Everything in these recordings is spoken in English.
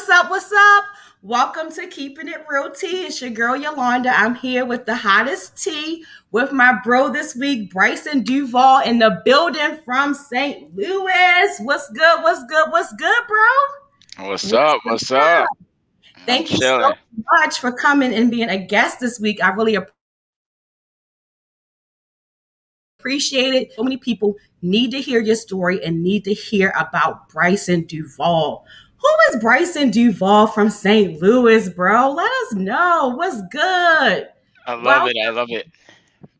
what's up? What's up? Welcome to Keeping It Real Tea. It's your girl Yolanda. I'm here with the hottest tea with my bro this week, Brysan Duvall, in the building from St. Louis. What's good? What's good? What's good, bro? What's, what's up? What's up? Thank I'm you chilling. so much for coming and being a guest this week. I really appreciate it. So many people need to hear your story and need to hear about Brysan Duvall. Who is Brysan Duvall from St. Louis, bro? Let us know. What's good? I love it. I love it.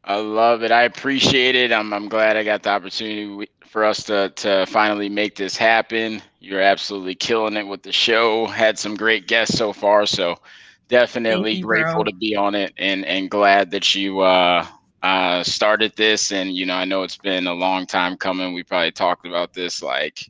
I love it. I appreciate it. I'm, I'm glad I got the opportunity for us to, to finally make this happen. You're absolutely killing it with the show. Had some great guests so far. So definitely you, grateful bro. to be on it and, and glad that you uh, uh, started this. And, you know, I know it's been a long time coming. We probably talked about this like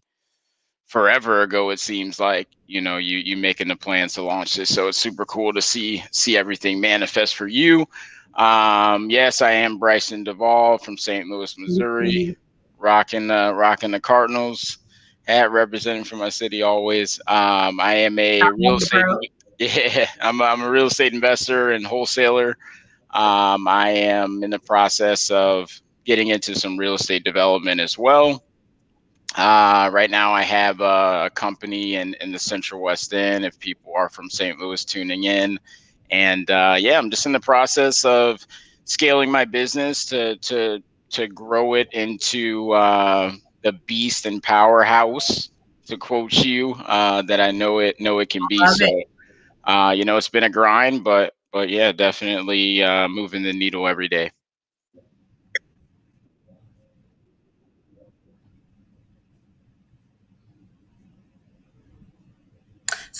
forever ago it seems like you know you you making the plans to launch this. So it's super cool to see see everything manifest for you. Um yes i am brysan duvall from st louis missouri mm-hmm. rocking the rocking the cardinals hat representing for my city always. Um i am a real estate yeah i'm, I'm a real estate investor and wholesaler. Um i am in the process of getting into some real estate development as well uh, right now, I have a, company in, in the Central West End. If people are from St. Louis tuning in, and uh, yeah, I'm just in the process of scaling my business to to to grow it into uh, the beast and powerhouse, to quote you, uh, that I know it know it can be. So, uh, you know, it's been a grind, but but yeah, definitely uh, moving the needle every day.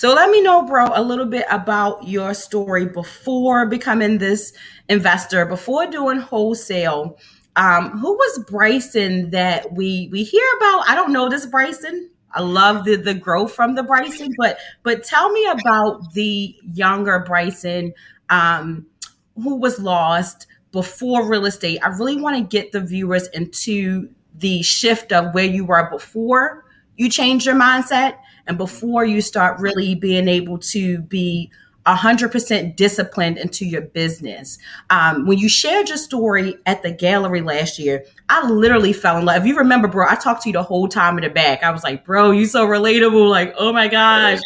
So let me know, bro, a little bit about your story before becoming this investor, before doing wholesale. Um, who was Brysan that we we hear about? I don't know this Brysan. I love the the growth from the Brysan, but but tell me about the younger Brysan um, who was lost before real estate. I really want to get the viewers into the shift of where you were before you changed your mindset and before you start really being able to be 100% disciplined into your business. Um, when you shared your story at the gallery last year, I literally fell in love. If you remember, bro, I talked to you the whole time in the back. I was like, bro, you so relatable. Like, oh my gosh.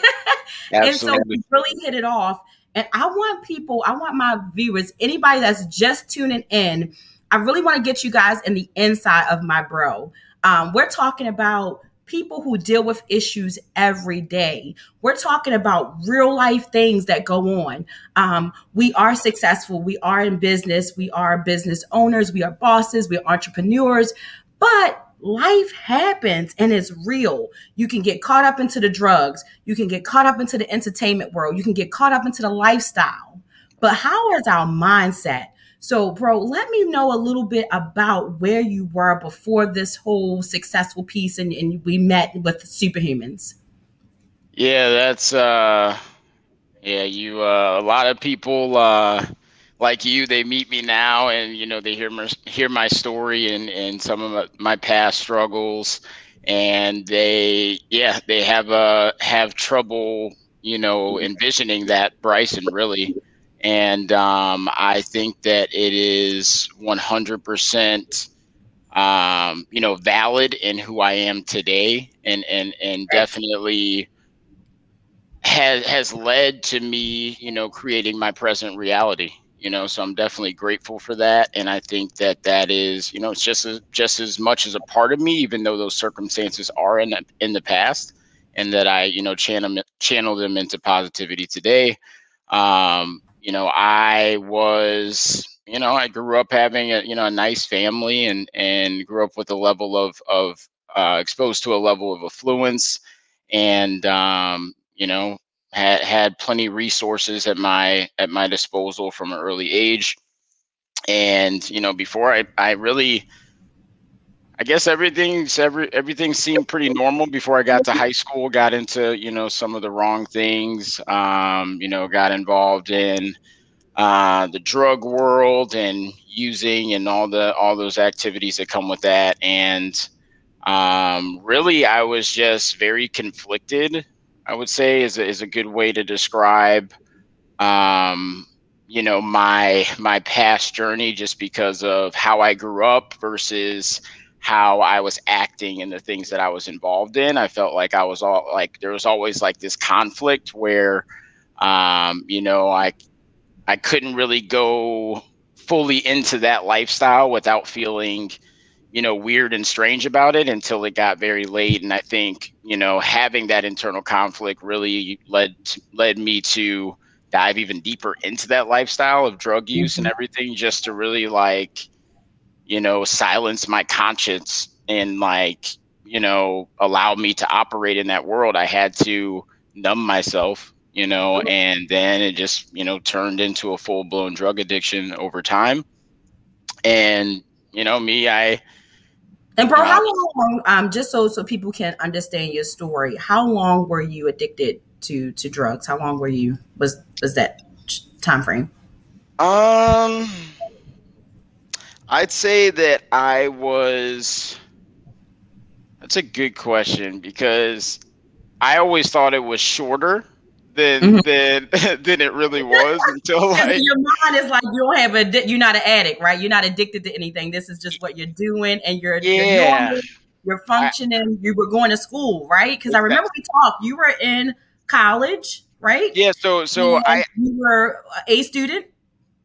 and so we really hit it off. And I want people, I want my viewers, anybody that's just tuning in, I really want to get you guys in the inside of my bro. Um, we're talking about people who deal with issues every day. We're talking about real life things that go on. Um, we are successful. We are in business. We are business owners. We are bosses. We are entrepreneurs. But life happens and it's real. You can get caught up into the drugs. You can get caught up into the entertainment world. You can get caught up into the lifestyle. But how is our mindset? So, bro, let me know a little bit about where you were before this whole successful piece and, and we met with superhumans. Yeah, that's uh yeah, you uh a lot of people uh like you, they meet me now and you know they hear my hear my story and and some of my, my past struggles and they yeah, they have uh have trouble, you know, envisioning that Brysan really and um, I think that it is 100%, um, you know, valid in who I am today, and and and definitely has has led to me, you know, creating my present reality. You know, so I'm definitely grateful for that, and I think that that is, you know, it's just as just as much as a part of me, even though those circumstances are in the, in the past, and that I, you know, channel channel them into positivity today. Um, you know, I was, you know, I grew up having a, you know, a nice family and, and grew up with a level of, of, uh, exposed to a level of affluence and, um, you know, had, had plenty resources at my, at my disposal from an early age. And, you know, before I, I really, I guess everything's every everything seemed pretty normal before I got to high school. Got into you know some of the wrong things. Um, you know, got involved in uh, the drug world and using and all the all those activities that come with that. And um, really, I was just very conflicted I would say is a, is a good way to describe, um, you know, my my past journey, just because of how I grew up versus how I was acting and the things that I was involved in. I felt like I was all like there was always like this conflict where, um, you know, I I couldn't really go fully into that lifestyle without feeling you know weird and strange about it until it got very late and i think you know having that internal conflict really led led me to dive even deeper into that lifestyle of drug use mm-hmm. and everything just to really like you know silence my conscience and like you know allow me to operate in that world i had to numb myself you know mm-hmm. and then it just you know turned into a full-blown drug addiction over time and you know me i and bro, how long? Um, just so so people can understand your story. How long were you addicted to to drugs? How long were you? Was was that time frame? Um, I'd say that I was. That's a good question because I always thought it was shorter than mm-hmm. than than it really was until like your mind is like you don't have a you're not an addict, right? You're not addicted to anything. This is just what you're doing, and you're yeah. You're, normal, you're functioning. I, you were going to school, right? Because I remember we talked. You were in college, right? Yeah. So so I you were a student.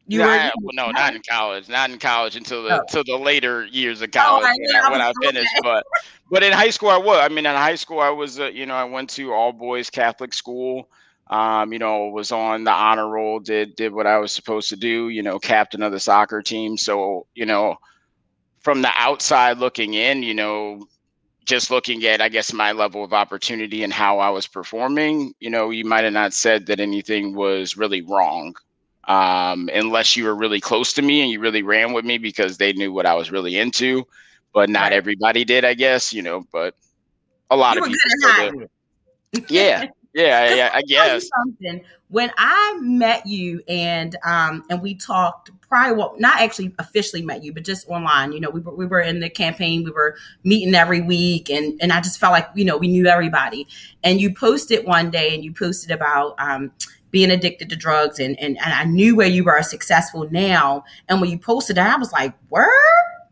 You were well, no, not in college, not in college until the oh. until the later years of oh, college oh, when, I, when I finished. But but in high school, I was. I mean, in high school, I was. Uh, you know, I went to all boys Catholic school um, you know, was on the honor roll, did did what I was supposed to do, you know, captain of the soccer team. So, you know, from the outside looking in, you know, just looking at I guess my level of opportunity and how I was performing, you know, you might have not said that anything was really wrong. Um, unless you were really close to me and you really ran with me because they knew what I was really into. But not right. everybody did, I guess, you know, but a lot you of people. Yeah, yeah, yeah, I guess. Something. When I met you and um and we talked probably well not actually officially met you but just online you know we were, we were in the campaign we were meeting every week and and I just felt like you know we knew everybody and you posted one day and you posted about um being addicted to drugs and and, and I knew where you were successful now and when you posted that I was like word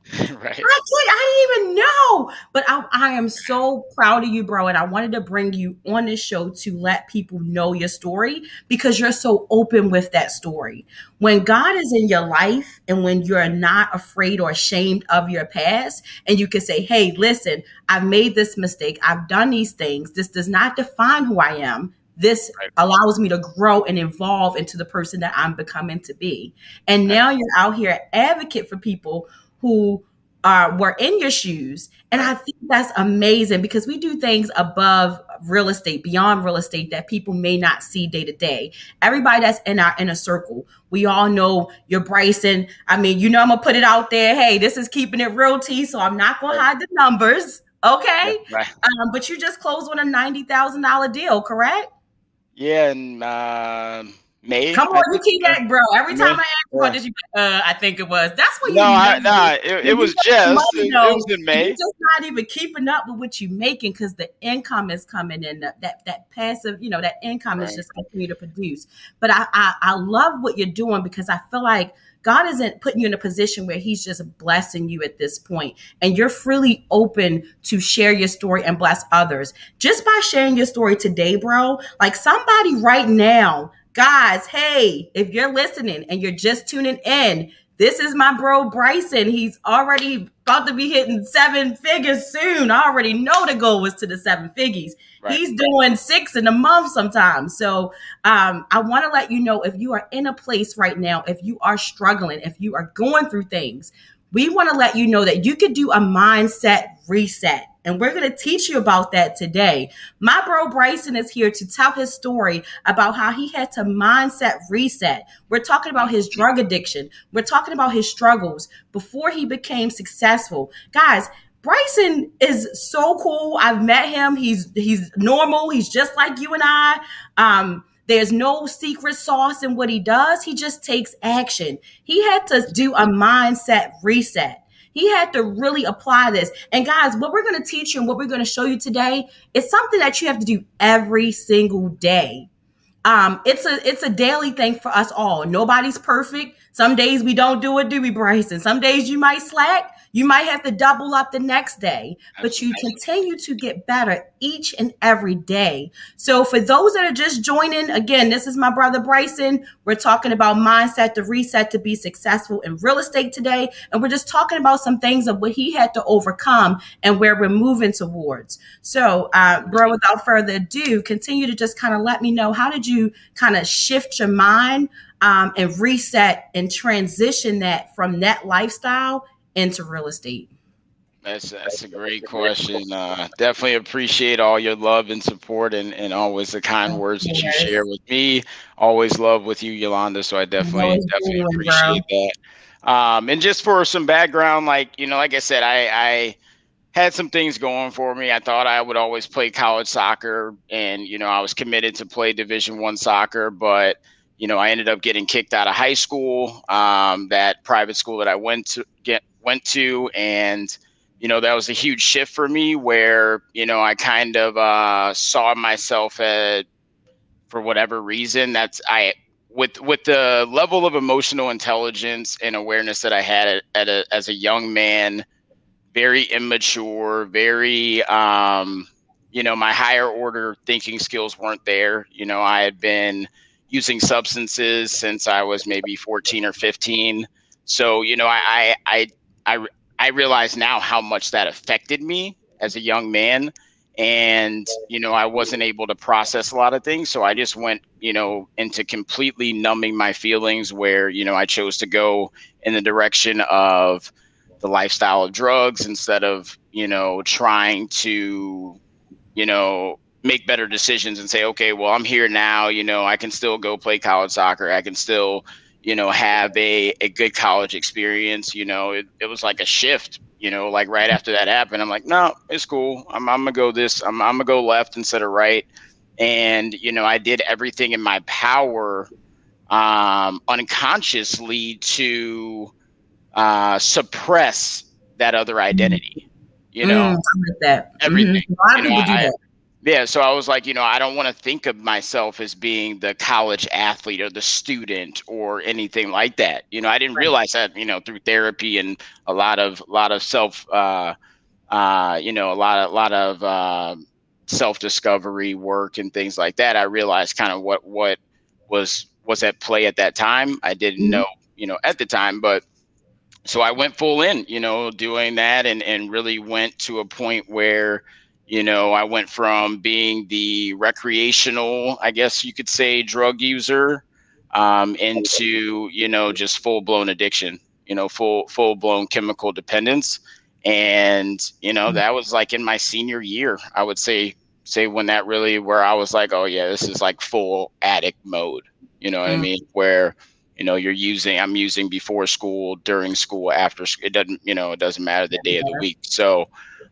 right. I, I didn't even know. But I, I am so proud of you, bro. And I wanted to bring you on this show to let people know your story because you're so open with that story. When God is in your life and when you're not afraid or ashamed of your past, and you can say, hey, listen, I've made this mistake. I've done these things. This does not define who I am this right. allows me to grow and evolve into the person that I'm becoming to be. And now you're out here advocate for people who are were in your shoes. And I think that's amazing because we do things above real estate, beyond real estate that people may not see day to day. Everybody that's in our inner circle, we all know you're Brysan. I mean, you know, I'm gonna put it out there. Hey, this is keeping it real Tea, so I'm not gonna hide the numbers. Okay. Right. Um, but you just closed on a ninety thousand dollar deal, correct? Yeah, and uh, May. Come on, you keep that, bro. Every time May. I ask you what did you, uh, I think it was. That's what you. No, I, nah, it, it was just money, it, it, was in May. You're just not even keeping up with what you're making because the income is coming in. That that, that passive, you know, that income right. is just continue to produce. But I, I I love what you're doing because I feel like God isn't putting you in a position where He's just blessing you at this point, and you're freely open to share your story and bless others just by sharing your story today, bro. Like somebody right now Guys, hey, if you're listening and you're just tuning in, this is my bro Brysan. He's already about to be hitting seven figures soon. I already know the goal was to the seven figures. Right. He's doing six in a month sometimes. So um, I want to let you know if you are in a place right now, if you are struggling, if you are going through things, we want to let you know that you could do a mindset reset. And we're going to teach you about that today. My bro Brysan is here to tell his story about how he had to mindset reset. We're talking about his drug addiction. We're talking about his struggles before he became successful. Guys, Brysan is so cool. I've met him. He's he's normal. He's just like you and I. Um, there's no secret sauce in what he does. He just takes action. He had to do a mindset reset. He had to really apply this. And guys, what we're going to teach you and what we're going to show you today is something that you have to do every single day. Um, it's a it's a daily thing for us all. Nobody's perfect. Some days we don't do it, do we, Brysan? Some days you might slack. You might have to double up the next day, but you continue to get better each and every day. So, for those that are just joining, again, this is my brother Brysan. We're talking about mindset to reset to be successful in real estate today. And we're just talking about some things of what he had to overcome and where we're moving towards. So, uh, bro, without further ado, continue to just kind of let me know how did you kind of shift your mind um, and reset and transition that from that lifestyle into real estate? That's that's a great question. Uh, definitely appreciate all your love and support, and, and always the kind words that you share with me. Always love with you, Yolanda. So I definitely definitely appreciate that. Um, and just for some background, like you know, like I said, I, I had some things going for me. I thought I would always play college soccer, and you know, I was committed to play Division One soccer, but you know, I ended up getting kicked out of high school. Um, that private school that I went to get went to and you know that was a huge shift for me where you know i kind of uh, saw myself at for whatever reason that's i with with the level of emotional intelligence and awareness that i had at, at a, as a young man very immature very um, you know my higher order thinking skills weren't there. You know i had been using substances since i was maybe 14 or 15 so you know i i, I I I realize now how much that affected me as a young man. And you know I wasn't able to process a lot of things. So I just went you know into completely numbing my feelings where you know I chose to go in the direction of the lifestyle of drugs instead of you know trying to you know make better decisions and say okay well I'm here now. You know I can still go play college soccer. I can still you know, have a, a good college experience. You know, it, it was like a shift, you know, like right after that happened, I'm like, no, it's cool. I'm, I'm gonna go this, I'm, I'm gonna go left instead of right. And, you know, I did everything in my power um, unconsciously to uh, suppress that other identity. You know, mm, that. everything. Mm-hmm. You know, I, yeah, so I was like, you know, I don't want to think of myself as being the college athlete or the student or anything like that. You know, I didn't realize that, you know, through therapy and a lot of a lot of self uh uh you know, a lot of a lot of uh, self-discovery work and things like that. I realized kind of what what was was at play at that time. I didn't mm-hmm. know, you know, at the time, but so I went full in, you know, doing that and and really went to a point where you know, I went from being the recreational, I guess you could say, drug user um, into, you know, just full blown addiction, you know, full full blown chemical dependence. And, you know, mm-hmm. that was like in my senior year, I would say, say when that really where I was like, oh yeah, this is like full addict mode. You know what mm-hmm. I mean? Where, you know, you're using, I'm using before school, during school, after school. It doesn't, you know, it doesn't matter the day of the week. So,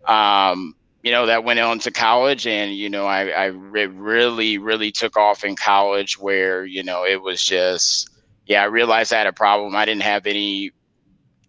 um, you know, that went on to college, and you know, I, I re- really, really took off in college, where you know, it was just, yeah, I realized I had a problem. I didn't have any,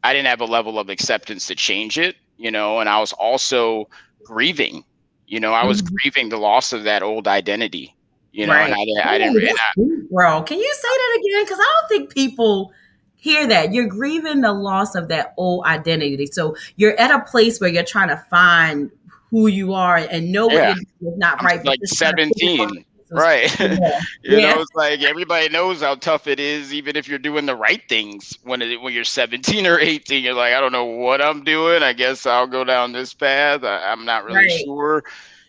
I didn't have a level of acceptance to change it, you know, and I was also grieving, you know, I was mm-hmm. grieving the loss of that old identity, you know, right. and I, I didn't, I, bro, can you say that again? Because I don't think people hear that you're grieving the loss of that old identity so you're at a place where you're trying to find who you are and know yeah. what is not I'm right. Like 17. Right. Yeah. you yeah. know, it's like everybody knows how tough it is, even if you're doing the right things when it, when you're 17 or 18. You're like, I don't know what I'm doing. I guess I'll go down this path. I, am not really right. sure.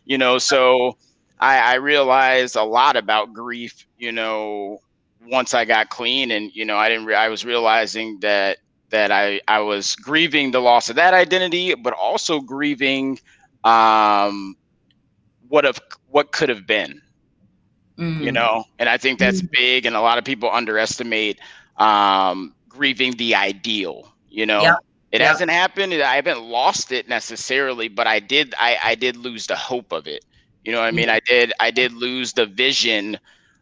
You know, so I, I realized a lot about grief, you know, once I got clean and, you know, I didn't, re- I was realizing that, that I, I was grieving the loss of that identity, but also grieving um, what have what could have been, mm-hmm. you know. And I think that's mm-hmm. big, and a lot of people underestimate um, grieving the ideal. You know, yep. it yep. hasn't happened. I haven't lost it necessarily, but I did. I I did lose the hope of it. You know what I mean? I did. I did lose the vision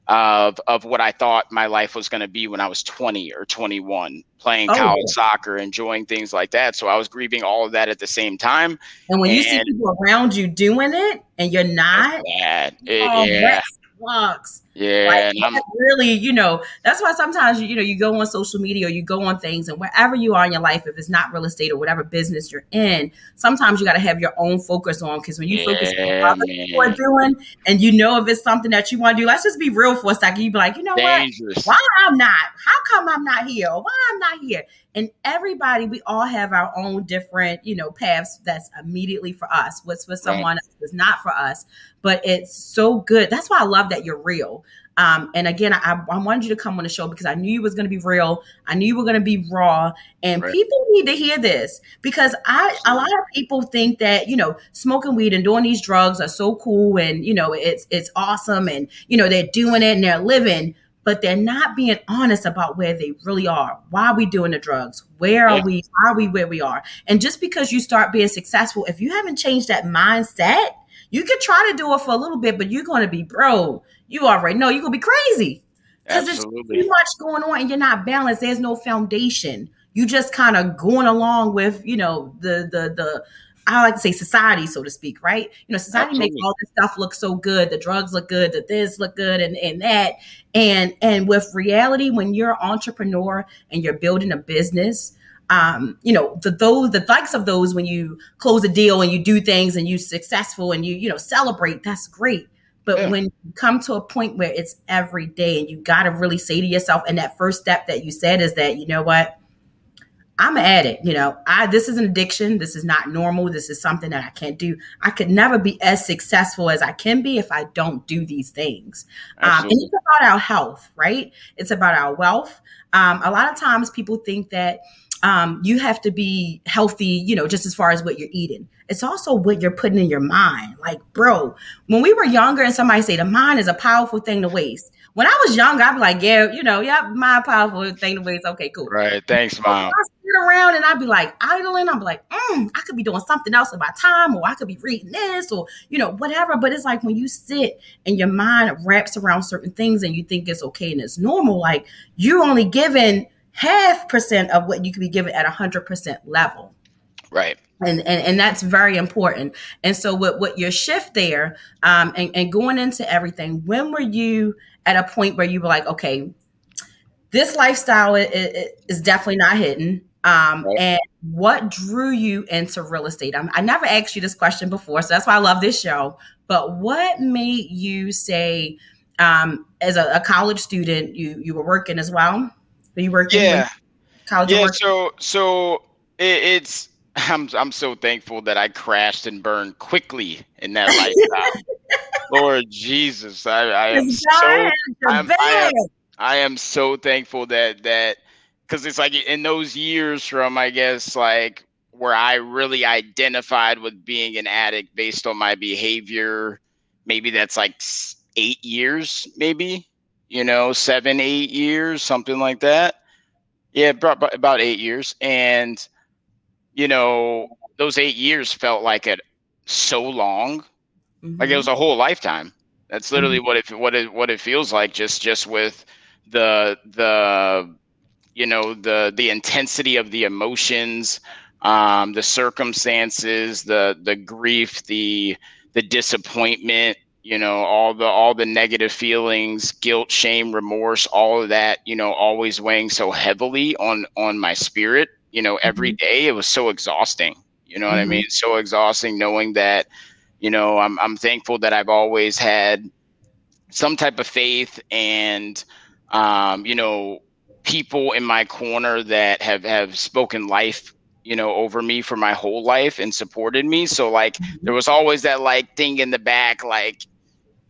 of of what I thought my life was going to be when I was 20 or 21, playing oh, college yeah. soccer, enjoying things like that. So I was grieving all of that at the same time. And when and you see people around you doing it and you're not, bad. It, oh, yeah. Sucks. Yeah, like, really, you know, that's why sometimes you know you go on social media or you go on things, and wherever you are in your life, if it's not real estate or whatever business you're in, sometimes you got to have your own focus on because when you yeah, focus on what other people are doing, and you know if it's something that you want to do, let's just be real for a second. You be like, you know Dangerous. what? Why I'm not? How come I'm not here? Why I'm not here? And everybody, we all have our own different, you know, paths that's immediately for us. What's for someone right. else is not for us. But it's so good. That's why I love that you're real. Um, and again, I, I wanted you to come on the show because I knew you was going to be real. I knew you were going to be raw, and right. people need to hear this because I a lot of people think that you know smoking weed and doing these drugs are so cool and you know it's it's awesome and you know they're doing it and they're living, but they're not being honest about where they really are. Why are we doing the drugs? Where are yeah. we? Why are we where we are? And just because you start being successful, if you haven't changed that mindset, you could try to do it for a little bit, but you're going to be bro you already know you're gonna be crazy because there's too much going on and you're not balanced. There's no foundation. You just kind of going along with you know the the the I like to say society, so to speak, right? You know, society Absolutely. makes all this stuff look so good. The drugs look good, the this look good, and, and that. And and with reality, when you're an entrepreneur and you're building a business, um, you know, the those the likes of those when you close a deal and you do things and you successful and you, you know, celebrate, that's great. But yeah. when you come to a point where it's every day and you got to really say to yourself, and that first step that you said is that, you know what? I'm an addict. You know, I this is an addiction. This is not normal. This is something that I can't do. I could never be as successful as I can be if I don't do these things. Um, and it's about our health, right? It's about our wealth. Um, a lot of times people think that um, you have to be healthy, you know, just as far as what you're eating. It's also what you're putting in your mind. Like, bro, when we were younger and somebody say the mind is a powerful thing to waste. When I was younger, I'd be like, yeah, you know, yeah, my powerful thing to waste. Okay, cool. Right. Thanks, mom. Sit around and I'd be like idling. I'm like, mm, I could be doing something else with my time, or I could be reading this, or you know, whatever. But it's like when you sit and your mind wraps around certain things and you think it's okay and it's normal, like you're only given half percent of what you could be given at a hundred percent level. Right. And, and and that's very important. And so with what your shift there, um, and, and going into everything, when were you at a point where you were like, okay, this lifestyle is, is definitely not hidden. Um, right. And what drew you into real estate? I, I never asked you this question before, so that's why I love this show. But what made you say, um, as a, a college student, you you were working as well? Are you working? Yeah. College yeah. So so it, it's I'm I'm so thankful that I crashed and burned quickly in that lifestyle. Lord Jesus, I, I am so I'm, I, am, I am so thankful that that because it's like in those years from I guess like where I really identified with being an addict based on my behavior. Maybe that's like eight years, maybe you know, seven, eight years, something like that. Yeah, about eight years. And, you know, those eight years felt like it so long. Mm-hmm. Like it was mm-hmm. a whole lifetime. That's literally mm-hmm. what it what it what it feels like just just with the the you know the the intensity of the emotions um the circumstances the the grief the the disappointment you know all the all the negative feelings guilt shame remorse all of that you know always weighing so heavily on on my spirit you know every mm-hmm. it was so exhausting you know mm-hmm. what i mm-hmm. mean so exhausting knowing that you know i'm i'm thankful that i've always had some type of faith and um you know people in my corner that have have spoken life you know over me for my whole life and supported me so like mm-hmm. there was always that like thing in the back like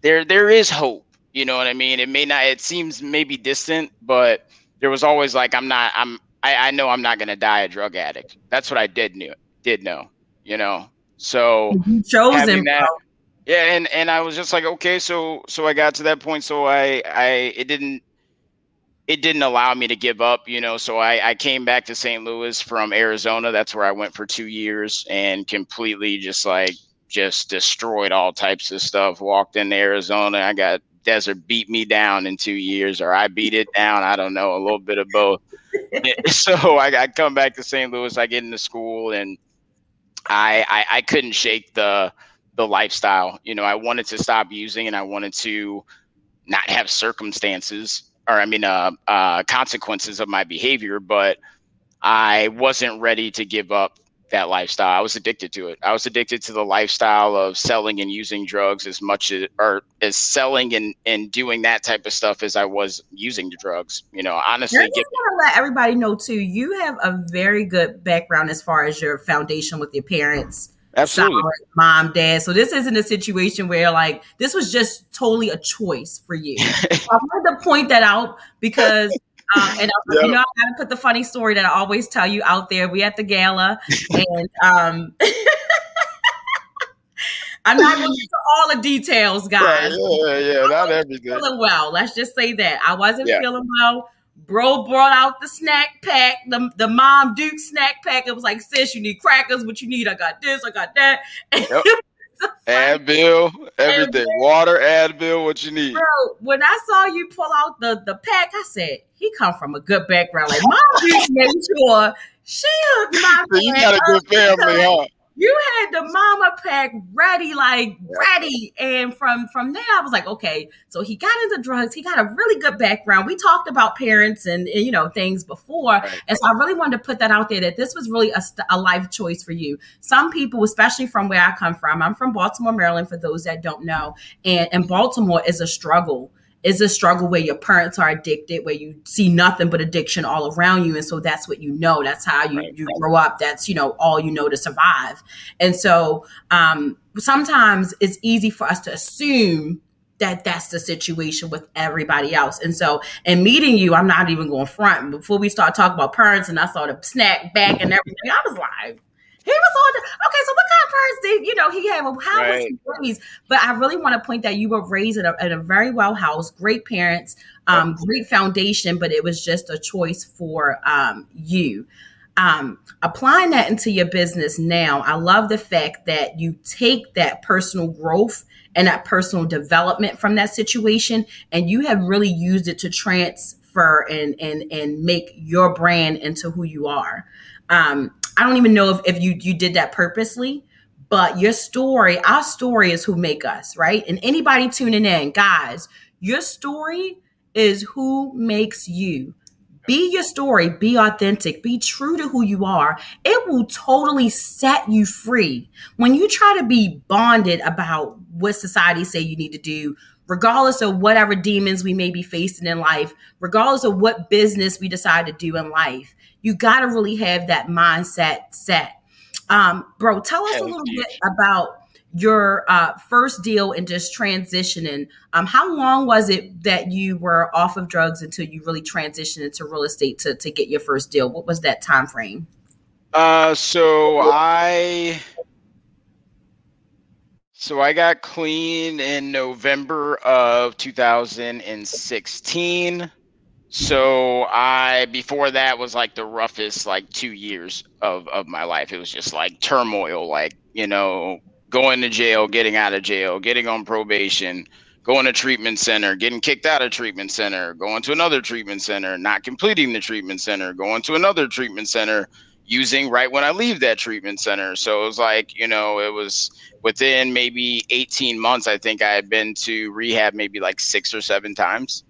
there there is hope. You know what I mean? It may not. It seems maybe distant, but there was always like I'm not. I'm. I, I know I'm not gonna die a drug addict. That's what I did knew. Did know. You know. So chosen. That, yeah, and and I was just like, okay, so so I got to that point. So I I it didn't it didn't allow me to give up, you know. So I, I came back to St. Louis from Arizona. That's where I went for two years and completely just like just destroyed all types of stuff. Walked into Arizona, I got desert beat me down in two years, or I beat it down. I don't know, a little bit of both. so I, I come back to St. Louis. I get into school, and I, I I couldn't shake the the lifestyle. You know, I wanted to stop using, and I wanted to not have circumstances or I mean, uh, uh, consequences of my behavior, but I wasn't ready to give up that lifestyle. I was addicted to it. I was addicted to the lifestyle of selling and using drugs as much as, or as selling and, and doing that type of stuff as I was using the drugs. You know, honestly, I just want to let everybody know too. You have a very good background as far as your foundation with your parents Absolutely. Solid, mom, dad. So this isn't a situation where like this was just totally a choice for you. so I wanted to point that out because um, and I, yep. you know I gotta put the funny story that I always tell you out there. We at the gala and um I'm not going into all the details, guys. yeah, yeah, yeah, not everything. Feeling well. Let's just say that I wasn't yeah. feeling well. Bro brought out the snack pack, the, the mom Duke snack pack. It was like, sis, you need crackers. What you need? I got this. I got that. Yep. Advil, everything. Advil. Water, Advil, what you need. Bro, when I saw you pull out the, the pack, I said, he come from a good background. Like, mom Duke made sure she hooked my so You got a good family, huh? You had the mama pack ready, like ready. And from from there, I was like, okay, so he got into drugs. He got a really good background. We talked about parents and, and you know things before, right. and so I really wanted to put that out there that this was really a, a life choice for you. Some people, especially from where I come from, I'm from Baltimore, Maryland. For those that don't know, and and Baltimore is a struggle is a struggle where your parents are addicted, where you see nothing but addiction all around you. And so that's what you know. That's how you, right. you grow up. That's, you know, all you know to survive. And so um, sometimes it's easy for us to assume that that's the situation with everybody else. And so, in meeting you, I'm not even going front. Before we start talking about parents and I saw the snack back and everything, I was like, he was on the okay. So what kind of parents did you know he had? How right. was he raised? But I really want to point that you were raised in a, in a very well housed, great parents, um, great foundation. But it was just a choice for um, you. Um, applying that into your business now, I love the fact that you take that personal growth and that personal development from that situation, and you have really used it to transfer and and and make your brand into who you are. Um, I don't even know if, if you you did that purposely, but your story, our story is who make us, right? And anybody tuning in, guys, your story is who makes you. Be your story, be authentic, be true to who you are. It will totally set you free. When you try to be bonded about what society say you need to do, regardless of whatever demons we may be facing in life, regardless of what business we decide to do in life, you got to really have that mindset set. Um, bro, tell us a little bit about your uh, first deal and just transitioning. Um, how long was it that you were off of drugs until you really transitioned into real estate to, to get your first deal? What was that time frame? Uh, so I so I got clean in November of 2016. So I before that was like the roughest like two years of of my life. It was just like turmoil, like you know, going to jail, getting out of jail, getting on probation, going to treatment center, getting kicked out of treatment center, going to another treatment center, not completing the treatment center, going to another treatment center, using right when I leave that treatment center. So it was like, you know, it was within maybe 18 months, I think I had been to rehab maybe like six or seven times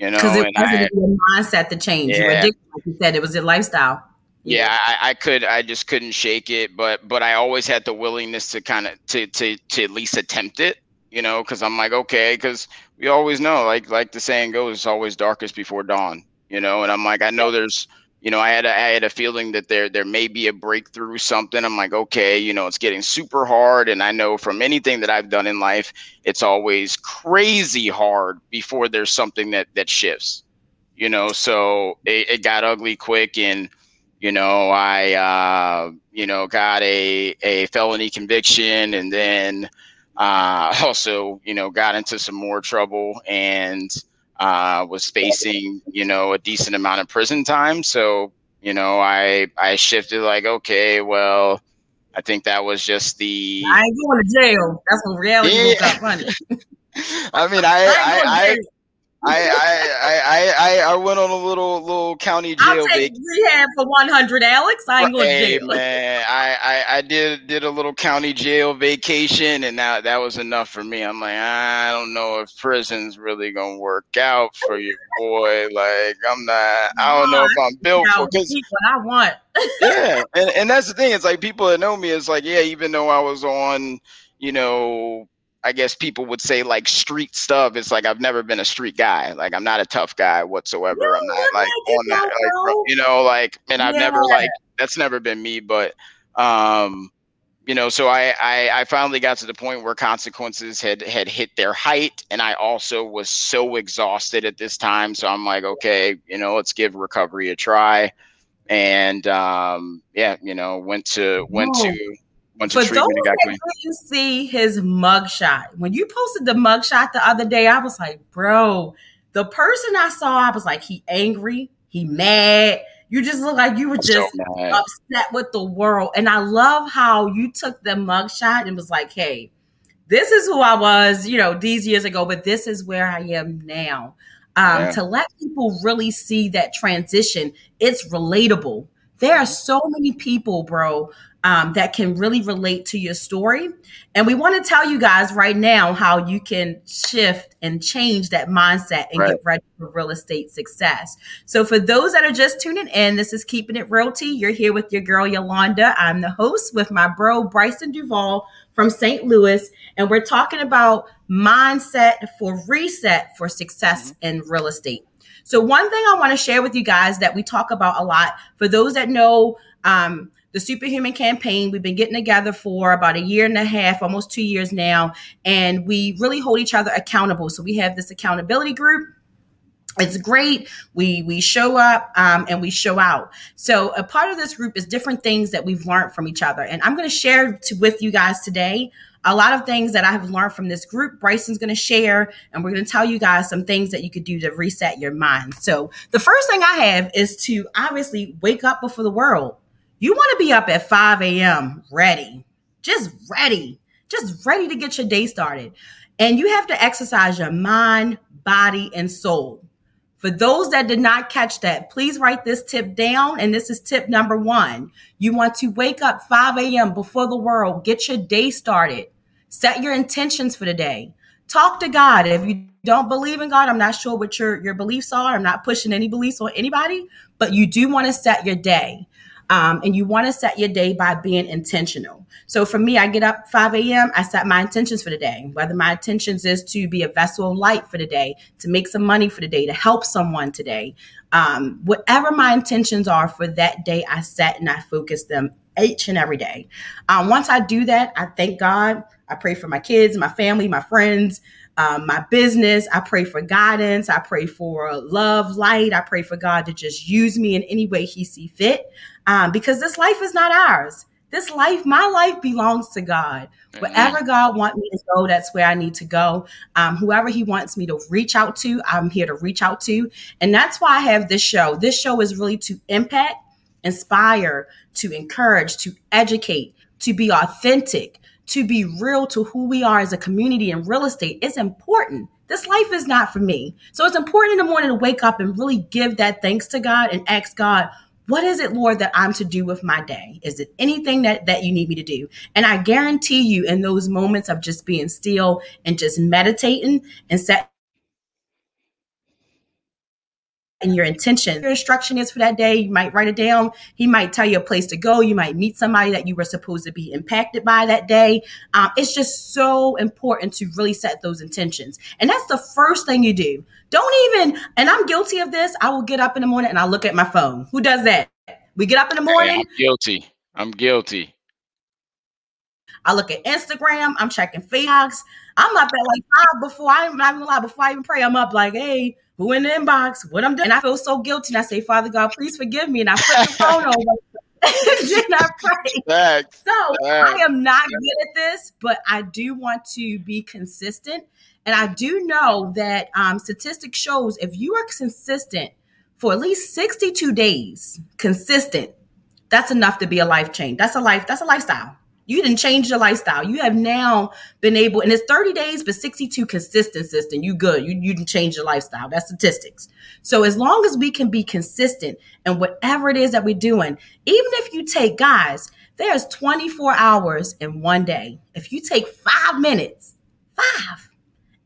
you know, because it wasn't I, your mindset to change. Yeah. You addicted, like you said, it was your lifestyle. Yeah, yeah I, I, could, I just couldn't shake it, but but I always had the willingness to kind of to to to at least attempt it, you know, because I'm like, okay, because we always know, like like the saying goes, it's always darkest before dawn, you know, and I'm like, I know there's you know, I had a, I had a feeling that there there may be a breakthrough, something. I'm like, okay, you know, it's getting super hard, and I know from anything that I've done in life, it's always crazy hard before there's something that that shifts. You know, so it, it got ugly quick, and you know, I uh, you know got a a felony conviction, and then uh, also you know got into some more trouble, and uh, was facing, you know, a decent amount of prison time. So, you know, I I shifted like, okay, well, I think that was just the. I ain't going to jail. That's when reality yeah. I mean, I, I, I, I, I, I, I went on a little little county jail. I'll take rehab for one hundred, Alex. I ain't going hey, jail. man, I, I, I did did a little county jail vacation, and that that was enough for me. I'm like, I don't know if prison's really gonna work out for you, boy. Like, I'm not. I don't know if I'm built for because what I want. yeah, and and that's the thing. It's like people that know me. It's like, yeah, even though I was on, you know I guess people would say like street stuff. It's like I've never been a street guy. Like I'm not a tough guy whatsoever. I'm not like on that, like, you know, like, and I've yeah. never like that's never been me. But, um, you know, so I, I I finally got to the point where consequences had had hit their height, and I also was so exhausted at this time. So I'm like, okay, you know, let's give recovery a try. And um, yeah, you know, went to went to bunch For of treatment those that didn't see his mugshot, when you posted the mugshot the other day, I was like, bro, the person I saw, I was like, he angry, he mad. You just look like you were just so upset with the world. And I love how you took the mugshot and was like, hey, this is who I was, you know, these years ago, but this is where I am now. Um, yeah. To let people really see that transition, it's relatable. There are so many people, bro, um, that can really relate to your story. And we want to tell you guys right now how you can shift and change that mindset and right. get ready for real estate success. So, for those that are just tuning in, this is Keeping It Real Tea. You're here with your girl Yolanda. I'm the host with my bro Brysan Duvall from St. Louis, and we're talking about mindset for reset for success mm-hmm. in real estate. So, one thing I want to share with you guys that we talk about a lot for those that know, um, the Superhuman campaign. We've been getting together for about a year and a half, almost two years now, and we really hold each other accountable. So we have this accountability group. It's great. We we show up um, and we show out. So a part of this group is different things that we've learned from each other, and I'm going to share with you guys today a lot of things that I have learned from this group. Brysan's going to share, and we're going to tell you guys some things that you could do to reset your mind. So, the first thing I have is to obviously wake up before the world. You want to be up at 5 a.m. ready, just ready, just ready to get your day started. And you have to exercise your mind, body, and soul. For those that did not catch that, please write this tip down. And this is tip number one. You want to wake up 5 a.m. before the world, get your day started, set your intentions for the day. Talk to God. If you don't believe in God, I'm not sure what your, your beliefs are. I'm not pushing any beliefs on anybody, but you do want to set your day. Um, and you want to set your day by being intentional. So for me, I get up 5 a.m., I set my intentions for the day, whether my intentions is to be a vessel of light for the day, to make some money for the day, to help someone today. Um, whatever my intentions are for that day, I set and I focus them each and every day. Um, once I do that, I thank God. I pray for my kids, my family, my friends, um, my business. I pray for guidance. I pray for love, light. I pray for God to just use me in any way He see fit um, because this life is not ours. This life, my life belongs to God. Wherever God wants me to go, that's where I need to go. Um, whoever He wants me to reach out to, I'm here to reach out to. And that's why I have this show. This show is really to impact, inspire, to encourage, to educate, to be authentic, to be real to who we are as a community in real estate. It's important. This life is not for me. So it's important in the morning to wake up and really give that thanks to God and ask God, what is it, Lord, that I'm to do with my day? Is it anything that, that you need me to do? And I guarantee you, in those moments of just being still and just meditating and set and your intention, your instruction is for that day. You might write it down. He might tell you a place to go. You might meet somebody that you were supposed to be impacted by that day. Um, it's just so important to really set those intentions. And that's the first thing you do. Don't even, and I'm guilty of this. I will get up in the morning and I look at my phone. Who does that? We get up in the morning. I'm guilty. I'm guilty. I look at Instagram. I'm checking Facebooks. I'm up at like five before I, I'm not even lie, before I even pray. I'm up like, hey, who in the inbox? What I'm doing? And I feel so guilty. And I say, Father God, please forgive me. And I put the phone over. then I pray. Facts. So Facts. I am not good at this, but I do want to be consistent. And I do know that um, statistics shows if you are consistent for at least 62 days, consistent, that's enough to be a life change. That's a life, that's a lifestyle. You didn't change your lifestyle. You have now been able, and it's 30 days, but 62 consistent system. You good. You, you didn't change your lifestyle. That's statistics. So as long as we can be consistent in whatever it is that we're doing, even if you take guys, there's 24 hours in one day. If you take five minutes, five,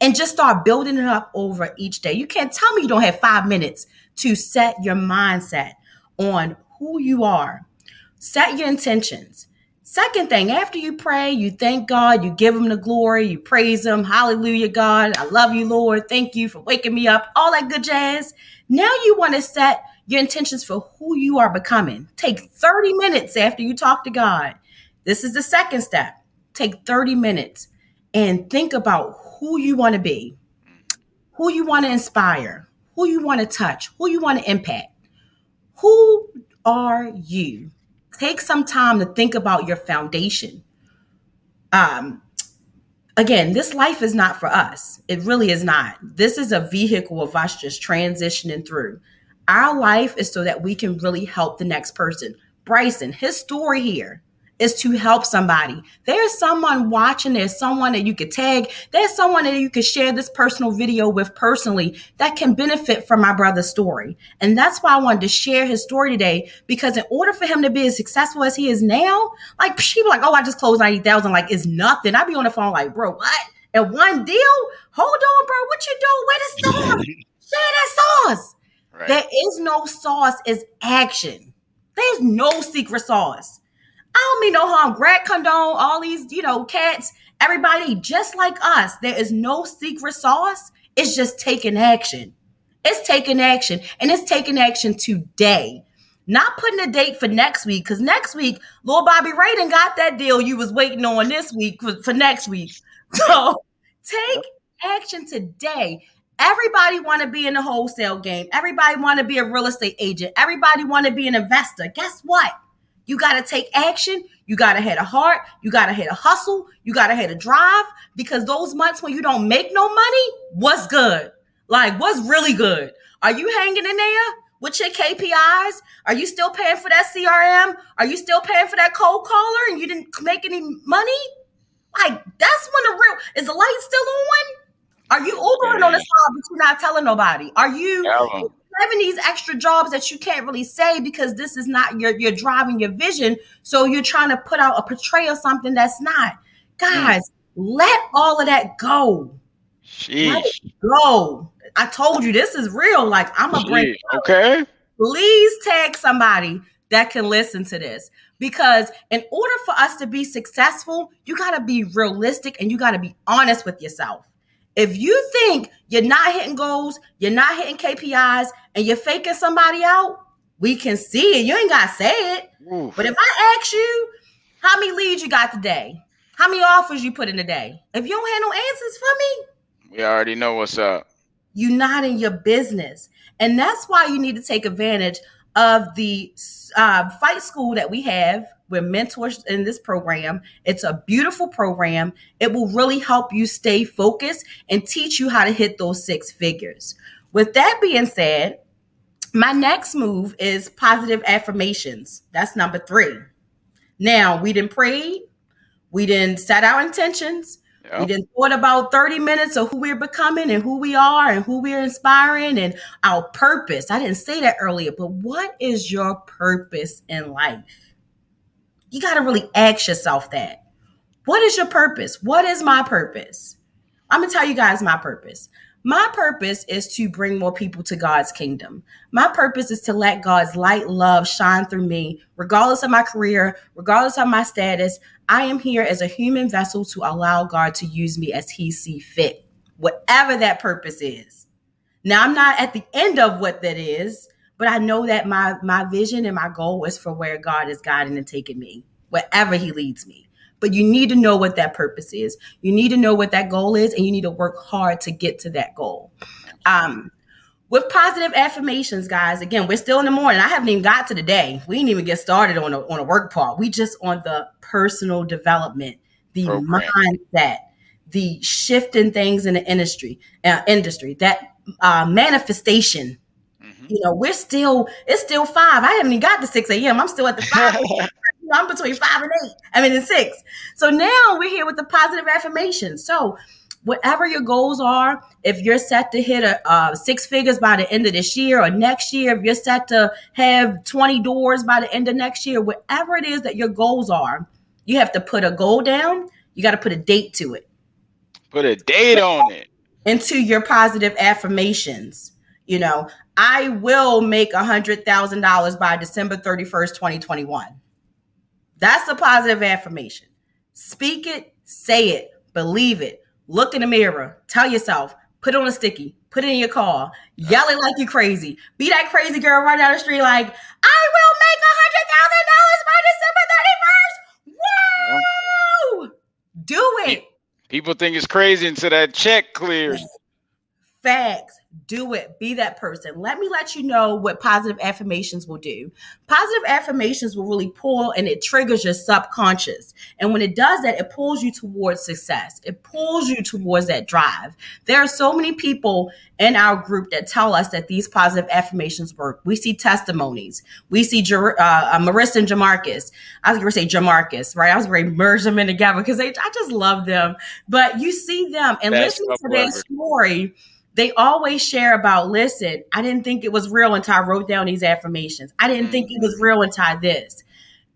and just start building it up over each day, you can't tell me you don't have five minutes to set your mindset on who you are. Set your intentions Second thing, after you pray, you thank God, you give him the glory, you praise him. Hallelujah, God. I love you, Lord. Thank you for waking me up. All that good jazz. Now you want to set your intentions for who you are becoming. Take 30 minutes after you talk to God. This is the second step. Take 30 minutes and think about who you want to be, who you want to inspire, who you want to touch, who you want to impact. Who are you? take some time to think about your foundation. Um, again, this life is not for us. It really is not. This is a vehicle of us just transitioning through. Our life is so that we can really help the next person. Brysan, his story here is to help somebody. There's someone watching, there's someone that you could tag, there's someone that you could share this personal video with personally that can benefit from my brother's story. And that's why I wanted to share his story today because in order for him to be as successful as he is now, like people like, oh, I just closed 90,000, like it's nothing. I'd be on the phone like, bro, what? And one deal? Hold on, bro, what you doing? Where the sauce? share that sauce. Right. There is no sauce, it's action. There's no secret sauce. I don't mean no harm. Grant Cardone, all these, you know, cats, everybody just like us. There is no secret sauce. It's just taking action. It's taking action. And it's taking action today. Not putting a date for next week, because next week, Lil Bobby Raiden got that deal you was waiting on this week for, for next week. So take action today. Everybody want to be in the wholesale game. Everybody want to be a real estate agent. Everybody want to be an investor. Guess what? You got to take action. You got to have a heart. You got to have a hustle. You got to have a drive because those months when you don't make no money, what's good? Like, what's really good? Are you hanging in there with your KPIs? Are you still paying for that CRM? Are you still paying for that cold caller and you didn't make any money? Like, that's when the real is the light still on? Are you Ubering on the side, but you're not telling nobody? Are you having these extra jobs that you can't really say because this is not your you're driving your vision. So you're trying to put out a portrayal of something that's not. Guys, mm. let all of that go. Sheesh. Go. I told you this is real. Like I'm a bring. Okay. Please tag somebody that can listen to this because in order for us to be successful, you got to be realistic and you got to be honest with yourself. If you think you're not hitting goals, you're not hitting KPIs, and you're faking somebody out, we can see it. You ain't got to say it. Oof. But if I ask you how many leads you got today, how many offers you put in a day, if you don't have no answers for me, we already know what's up. You're not in your business. And that's why you need to take advantage of the uh, flight school that we have we're mentors in this program. It's a beautiful program. It will really help you stay focused and teach you how to hit those six figures. With that being said, my next move is positive affirmations. That's number three. Now, we didn't pray, we didn't set our intentions. Yep. We didn't thought about 30 minutes of who we're becoming and who we are and who we're inspiring and our purpose. I didn't say that earlier, but what is your purpose in life? you got to really ask yourself that. What is your purpose? What is my purpose? I'm going to tell you guys my purpose. My purpose is to bring more people to God's kingdom. My purpose is to let God's light, love shine through me, regardless of my career, regardless of my status. I am here as a human vessel to allow God to use me as He see fit, whatever that purpose is. Now, I'm not at the end of what that is, but I know that my my vision and my goal is for where God is guiding and taking me, wherever He leads me. But you need to know what that purpose is. You need to know what that goal is, and you need to work hard to get to that goal. Um, with positive affirmations, guys. Again, we're still in the morning. I haven't even got to the day. We didn't even get started on a on a work part. We just on the personal development, the Program. mindset, the shifting things in the industry, uh, industry, that uh, manifestation you know, we're still, it's still five. I haven't even got to 6 a.m. I'm still at the five. I'm between five and eight. I mean, it's six. So now we're here with the positive affirmation. So whatever your goals are, if you're set to hit a uh, six figures by the end of this year or next year, if you're set to have 20 doors by the end of next year, whatever it is that your goals are, you have to put a goal down. You got to put a date to it. Put a date on it. Into your positive affirmations. You know, I will make a hundred thousand dollars by December 31st, 2021. That's a positive affirmation. Speak it, say it, believe it Look in the mirror. Tell yourself. Put it on a sticky. Put it in your car. Yell it like you crazy. Be that crazy girl right down the street like, I will make a hundred thousand dollars by December 31st. Whoa! Do it. People think it's crazy until that check clears. Facts do it be that person. Let me let you know what positive affirmations will do. Positive affirmations will really pull and it triggers your subconscious. And when it does that it pulls you towards success. It pulls you towards that drive. There are so many people in our group that tell us that these positive affirmations work. We see testimonies. We see uh, uh, marissa and jamarcus. I was going to say jamarcus right? I was going to merge them in together because i just love them. But you see them and That's listen to their story they always share about listen i didn't think it was real until i wrote down these affirmations. I didn't think it was real until I this.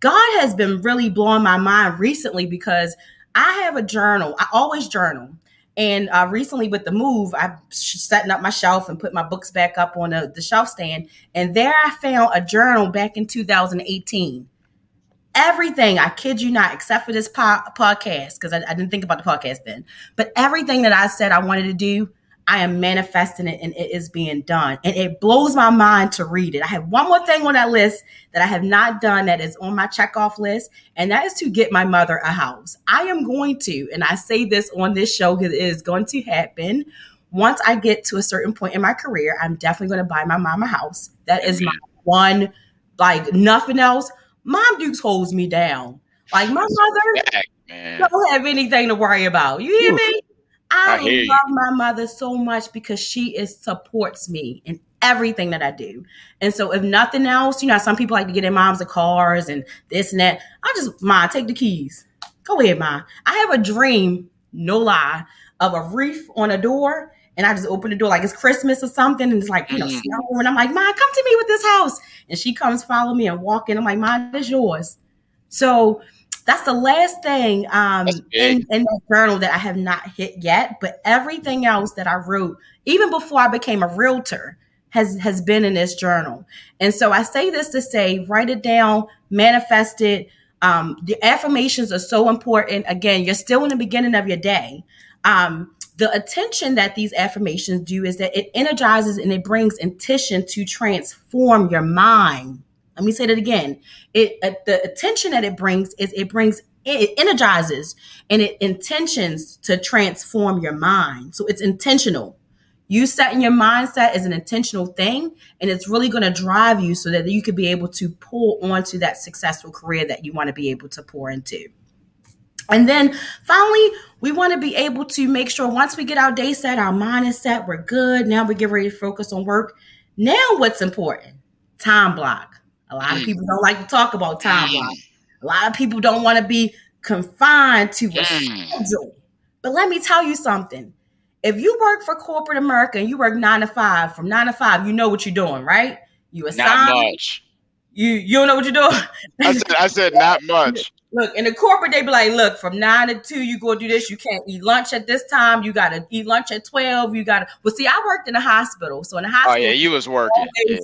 God has been really blowing my mind recently because i have a journal. I always journal. And uh, recently with the move i'm setting up my shelf and put my books back up on the, the shelf stand. And there i found a journal back in 2018 everything i kid you not except for this po- podcast because I, I didn't think about the podcast then. But everything that i said i wanted to do I am manifesting it and it is being done. And it blows my mind to read it. I have one more thing on that list that I have not done that is on my checkoff list, and that is to get my mother a house. I am going to, and I say this on this show because it is going to happen. Once I get to a certain point in my career, I'm definitely going to buy my mom a house. That is my one, like nothing else. Mom Dukes holds me down. Like my mother don't have anything to worry about. You hear me? I, I love you. my mother so much because she is supports me in everything that I do. And so if nothing else, you know, some people like to get their moms of cars and this and that. I just mom, take the keys. Go ahead, ma. I have a dream, no lie, of a wreath on a door. And I just open the door like it's Christmas or something. And it's like, you know, mm-hmm. and I'm like, Ma, come to me with this house. And she comes follow me and walk in. I'm like, Mom, it's yours. So that's the last thing um, in, in that journal that I have not hit yet. But everything else that I wrote, even before I became a realtor, has has been in this journal. And so I say this to say, write it down, manifest it. Um, the affirmations are so important. Again, you're still in the beginning of your day. Um, the attention that these affirmations do is that it energizes and it brings intention to transform your mind let me say that again. It uh, the attention that it brings is it brings it energizes and it intentions to transform your mind. So it's intentional. You setting your mindset is an intentional thing, and it's really going to drive you so that you could be able to pull onto that successful career that you want to be able to pour into. And then finally, we want to be able to make sure once we get our day set, our mind is set, we're good. Now we get ready to focus on work. Now, what's important? Time block. A lot of mm. people don't like to talk about time mm. A lot of people don't want to be confined to a mm. schedule. But let me tell you something. If you work for corporate America and you work nine to five, from nine to five, you know what you're doing, right? You assign. Not much. You you don't know what you're doing. I said I said not much. Look, in the corporate, they be like, look, from nine to two, you go do this. You can't eat lunch at this time. You gotta eat lunch at twelve. You gotta. Well, see, I worked in a hospital, so in a hospital. Oh yeah, you was working. Yeah.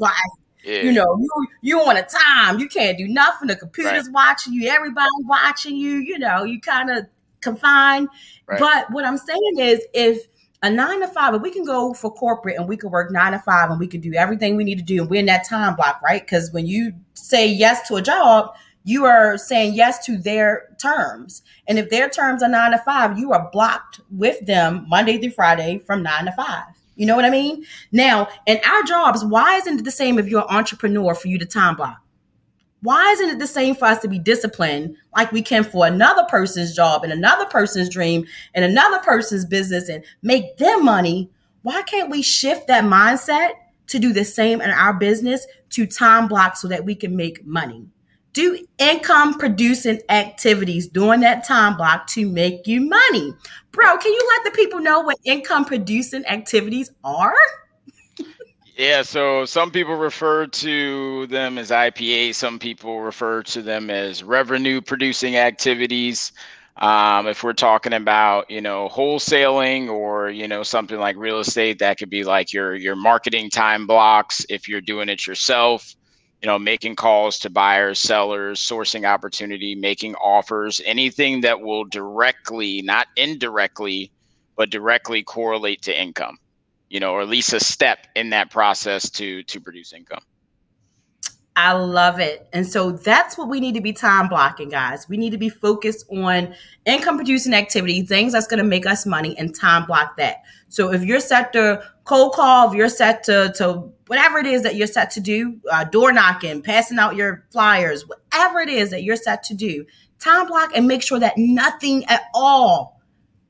Yeah. You know, you you on a time. You can't do nothing. The computer's right. watching you. Everybody watching you. You know, you kind of confined. Right. But what I'm saying is, if a nine to five, if we can go for corporate and we can work nine to five and we can do everything we need to do and we're in that time block, right? Because when you say yes to a job, you are saying yes to their terms. And if their terms are nine to five, you are blocked with them Monday through Friday from nine to five. You know what I mean? Now, in our jobs, why isn't it the same if you're an entrepreneur for you to time block? Why isn't it the same for us to be disciplined like we can for another person's job and another person's dream and another person's business and make them money? Why can't we shift that mindset to do the same in our business to time block so that we can make money? do income producing activities during that time block to make you money. Bro, can you let the people know what income producing activities are? Yeah, so some people refer to them as IPA, some people refer to them as revenue producing activities. Um, if we're talking about, you know, wholesaling or, you know, something like real estate, that could be like your your marketing time blocks if you're doing it yourself, you know, making calls to buyers, sellers, sourcing opportunity, making offers, anything that will directly, not indirectly, but directly correlate to income you know, or at least a step in that process to to produce income. I love it. And so that's what we need to be time blocking, guys. We need to be focused on income producing activity, things that's going to make us money, and time block that. So if you're set to cold call, if you're set to, to whatever it is that you're set to do, uh, door knocking, passing out your flyers, whatever it is that you're set to do, time block and make sure that nothing at all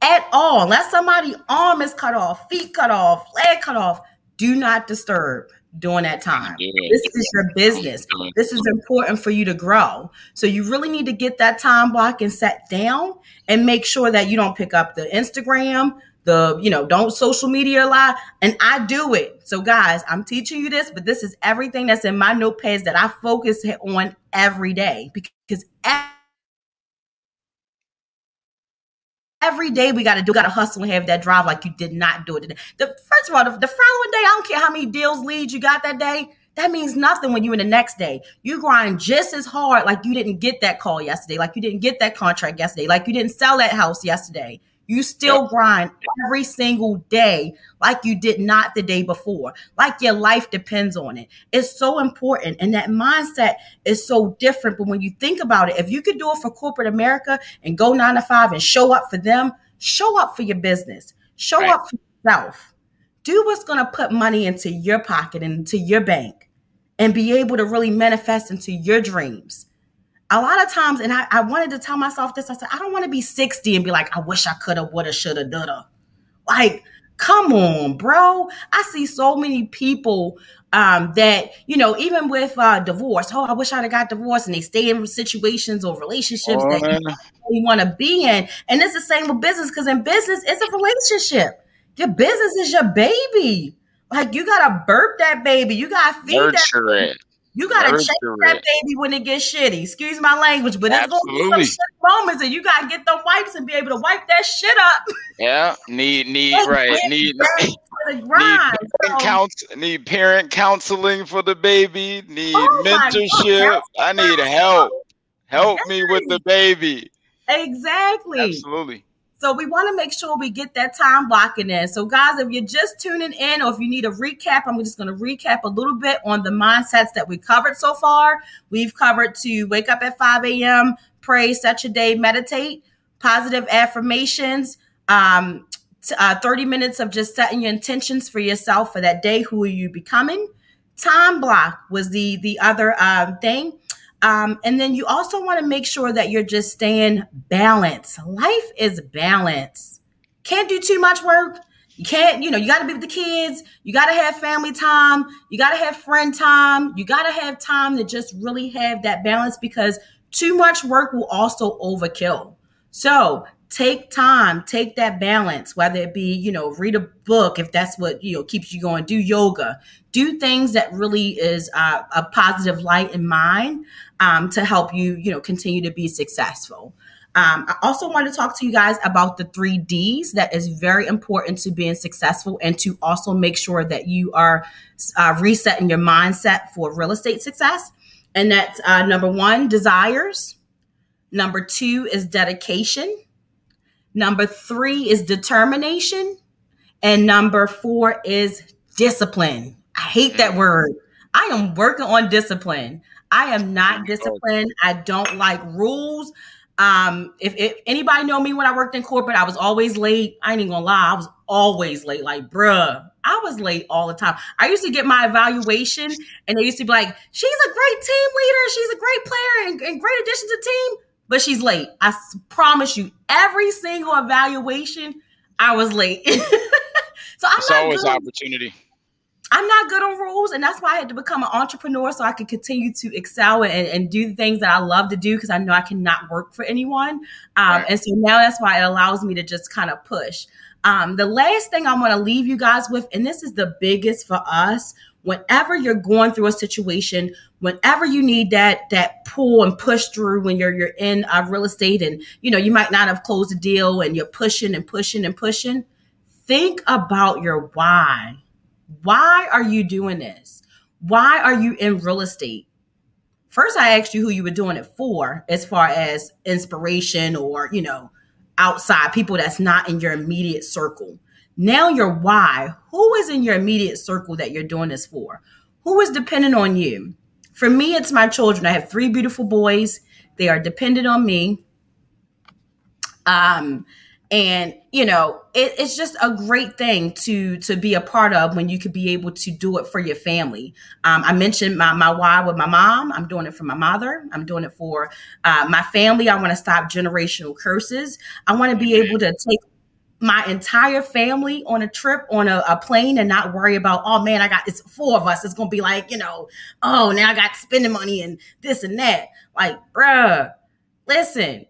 at all, unless somebody arm is cut off, feet cut off, leg cut off, do not disturb during that time. This is your business. This is important for you to grow. So you really need to get that time block and set down and make sure that you don't pick up the Instagram, the, you know, don't social media a lot. And I do it. So guys, I'm teaching you this, but this is everything that's in my notepads that I focus on every day because every day we got to do, got to hustle and have that drive like you did not do it today. The first of all, the, the following day, I don't care how many deals leads you got that day. That means nothing when you in the next day. You grind just as hard like you didn't get that call yesterday, like you didn't get that contract yesterday, like you didn't sell that house yesterday. You still grind every single day like you did not the day before, like your life depends on it. It's so important. And that mindset is so different. But when you think about it, if you could do it for corporate America and go nine to five and show up for them, show up for your business, show right. up for yourself. Do what's going to put money into your pocket and into your bank and be able to really manifest into your dreams a lot of times, and I, I wanted to tell myself this, I said, I don't want to be 60 and be like, I wish I could have, woulda, shoulda, dulda. Like, come on, bro. I see so many people um, that, you know, even with uh, divorce, oh, I wish I'd have got divorced, and they stay in situations or relationships oh, that man. you really want to be in. And it's the same with business because in business, it's a relationship. Your business is your baby. Like you gotta burp that baby. You gotta feed Nurture that. It. You gotta check that baby when it gets shitty. Excuse my language, but it's Absolutely. gonna be some shit moments, and you gotta get the wipes and be able to wipe that shit up. Yeah, need need right need need, parent so, counsel, need parent counseling for the baby. Need oh mentorship. I need help. Help me with the baby. Exactly. Absolutely. So we want to make sure we get that time blocking in. So guys, if you're just tuning in or if you need a recap, I'm just going to recap a little bit on the mindsets that we covered so far. We've covered to wake up at 5 a.m., pray, set your day, meditate, positive affirmations, um, uh, 30 minutes of just setting your intentions for yourself for that day. Who are you becoming? Time block was the the other uh, thing. Um, and then you also want to make sure that you're just staying balanced. Life is balance. Can't do too much work. You can't, you know, you got to be with the kids. You got to have family time. You got to have friend time. You got to have time to just really have that balance because too much work will also overkill. So take time, take that balance, whether it be, you know, read a book if that's what, you know, keeps you going, do yoga, do things that really is uh, a positive light in mind um, to help you, you know, continue to be successful. Um, I also want to talk to you guys about the three D's that is very important to being successful and to also make sure that you are uh, resetting your mindset for real estate success. And that's uh, number one, desires. Number two is dedication. Number three is determination. And number four is discipline. I hate that mm. word. I am working on discipline. I am not disciplined. I don't like rules. Um, if, if, anybody know me when I worked in corporate, I was always late. I ain't even gonna lie, I was always late. Like, bruh, I was late all the time. I used to get my evaluation, and they used to be like, "She's a great team leader. She's a great player and, and great addition to team." but she's late. I promise you, every single evaluation, I was late. so I'm it's always good. opportunity. I'm not good on rules, and that's why I had to become an entrepreneur so I could continue to excel and, and do the things that I love to do because I know I cannot work for anyone. Um, right. And so now that's why it allows me to just kind of push. Um, the last thing I want to leave you guys with, and this is the biggest for us, whenever you're going through a situation, whenever you need that that pull and push through when you're you're in uh, real estate and you know you might not have closed a deal and you're pushing and pushing and pushing, think about your why why are you doing this? Why are you in real estate? First, I asked you who you were doing it for, as far as inspiration or, you know, outside people that's not in your immediate circle. Now, your why. Who is in your immediate circle that you're doing this for? Who is dependent on you? For me, it's my children. I have three beautiful boys. They are dependent on me. Um, and you know it, it's just a great thing to to be a part of when you could be able to do it for your family. Um, i mentioned my, my why with my mom. I'm doing it for my mother. I'm doing it for uh, my family. I want to stop generational curses. I want to be able to take my entire family on a trip on a, a, plane and not worry about oh man i got it's four of us. It's gonna be like you know oh now i got spending money and this and that. Like bruh listen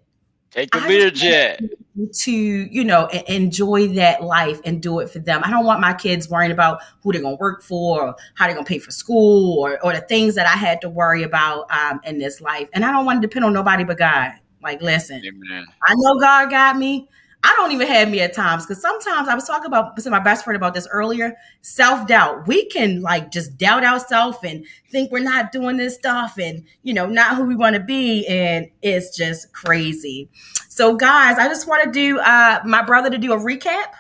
take the Learjet to you know enjoy that life and do it for them. I don't want my kids worrying about who they're going to work for or how they're going to pay for school or, or the things that i had to worry about um, in this life. And i don't want to depend on nobody but god. Like listen Amen. i know god got me I don't even have me at times because sometimes I was talking about to my best friend about this earlier. Self doubt. We can like just doubt ourselves and think we're not doing this stuff and you know not who we want to be, and it's just crazy. So, guys, I just want to do uh, my brother to do a recap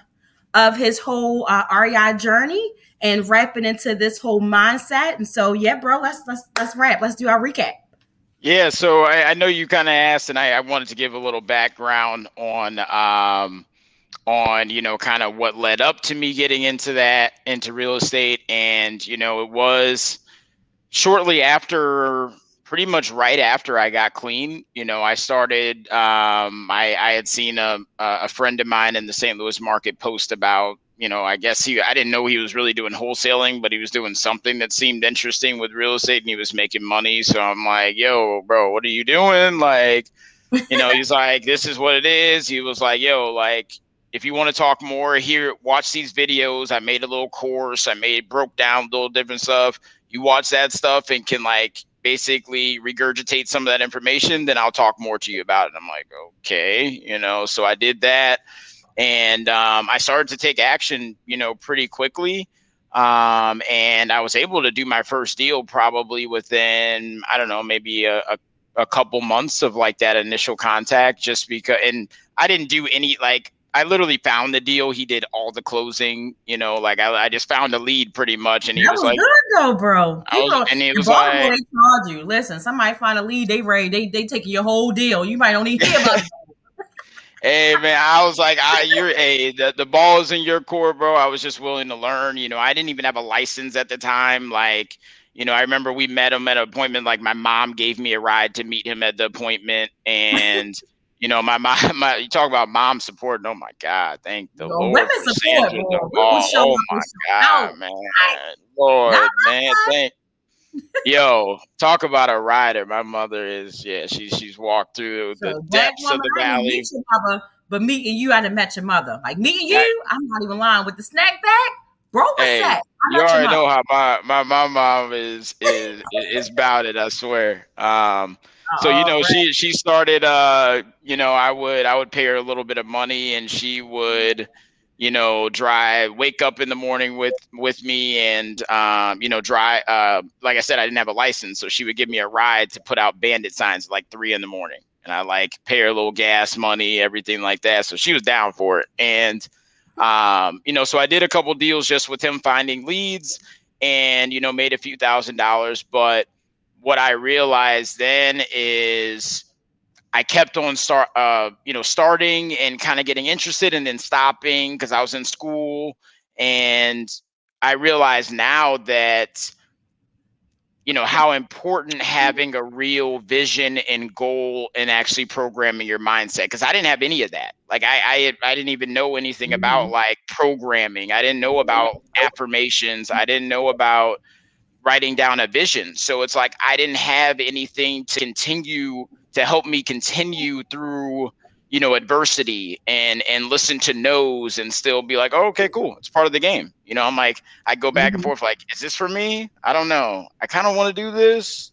of his whole uh, REI journey and wrap it into this whole mindset. And so, yeah, bro, let's let's let's wrap. Let's do our recap. Yeah, so I, I know you kind of asked, and I, I, wanted to give a little background on, um, on you know, kind of what led up to me getting into that, into real estate, and you know, it was shortly after, pretty much right after I got clean. You know, I started. Um, I, I had seen a a friend of mine in the St. Louis market post about you know, I guess he, I didn't know he was really doing wholesaling, but he was doing something that seemed interesting with real estate and he was making money. So I'm like, yo, bro, what are you doing? Like, you know, he's like, this is what it is. He was like, yo, like, if you want to talk more here, watch these videos. I made a little course. I made, broke down a little different stuff. You watch that stuff and can like basically regurgitate some of that information, then I'll talk more to you about it. I'm like, okay, you know, so I did that and um, I started to take action, you know, pretty quickly. Um, and I was able to do my first deal probably within I don't know maybe a, a, a couple months of like that initial contact, just because. And I didn't do any like I literally found the deal. He did all the closing, you know, like I, I just found a lead pretty much. And he that was, was like, good though, bro. Was, and he was like, they told you, listen, somebody find a lead, they ready, they, they taking your whole deal. You might don't even hear about it. hey man, I was like, I you're hey, the, the ball is in your court, bro. I was just willing to learn. You know, I didn't even have a license at the time. Like, you know, I remember we met him at an appointment. Like my mom gave me a ride to meet him at the appointment, and you know, my mom, my you talk about mom support. Oh my God, thank the no, Lord. Women support, bro. Oh, oh my God, man, Lord, man, thank Yo, talk about a rider. My mother is yeah, she she's walked through so the depths of the valley. Mother, but meeting you, I done met your mother. Like meeting you, I'm not even lying with the snack bag. Bro, what's hey, that? You already know how my, my my mom is is is about it. I swear. Um, so you know, she she started. Uh, you know, I would I would pay her a little bit of money, and she would you know, drive, wake up in the morning with with me, and um, you know, drive. Uh, like I said, I didn't have a license, so she would give me a ride to put out bandit signs like three in the morning, and I like pay her a little gas money, everything like that. So she was down for it, and um, you know, so I did a couple deals just with him finding leads, and you know, made a few thousand dollars. But what I realized then is I kept on start, uh, you know, starting and kind of getting interested and then stopping because I was in school. And I realized now that you know how important having a real vision and goal and actually programming your mindset because i didn't have any of that. Like i i, I didn't even know anything mm-hmm. about like programming. I didn't know about affirmations. I didn't know about writing down a vision. So it's like i didn't have anything to continue to help me continue through you know adversity and and listen to no's and still be like oh, okay cool. It's part of the game. You know i'm like i go back mm-hmm. and forth like is this for me? I don't know. I kind of want to do this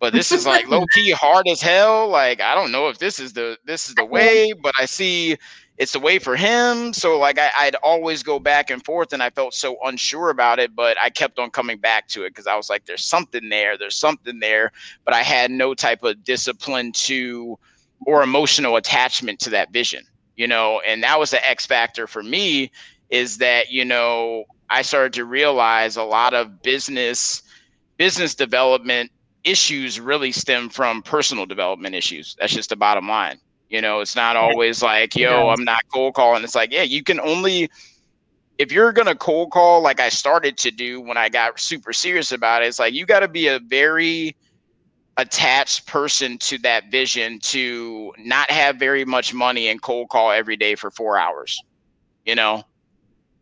but this is like low key hard as hell. Like i don't know if this is the this is the way but i see it's the way for him. So like I, i'd always go back and forth and i felt so unsure about it but i kept on coming back to it because i was like there's something there. There's something there. But i had no type of discipline to or emotional attachment to that vision you know? And that was the x factor for me is that you know i started to realize a lot of business business development issues really stem from personal development issues. That's just the bottom line you know it's not always like yo i'm not cold calling. It's like yeah you can only if you're gonna cold call like i started to do when i got super serious about it it's like you got to be a very attached person to that vision to not have very much money and cold call every day for four hours you know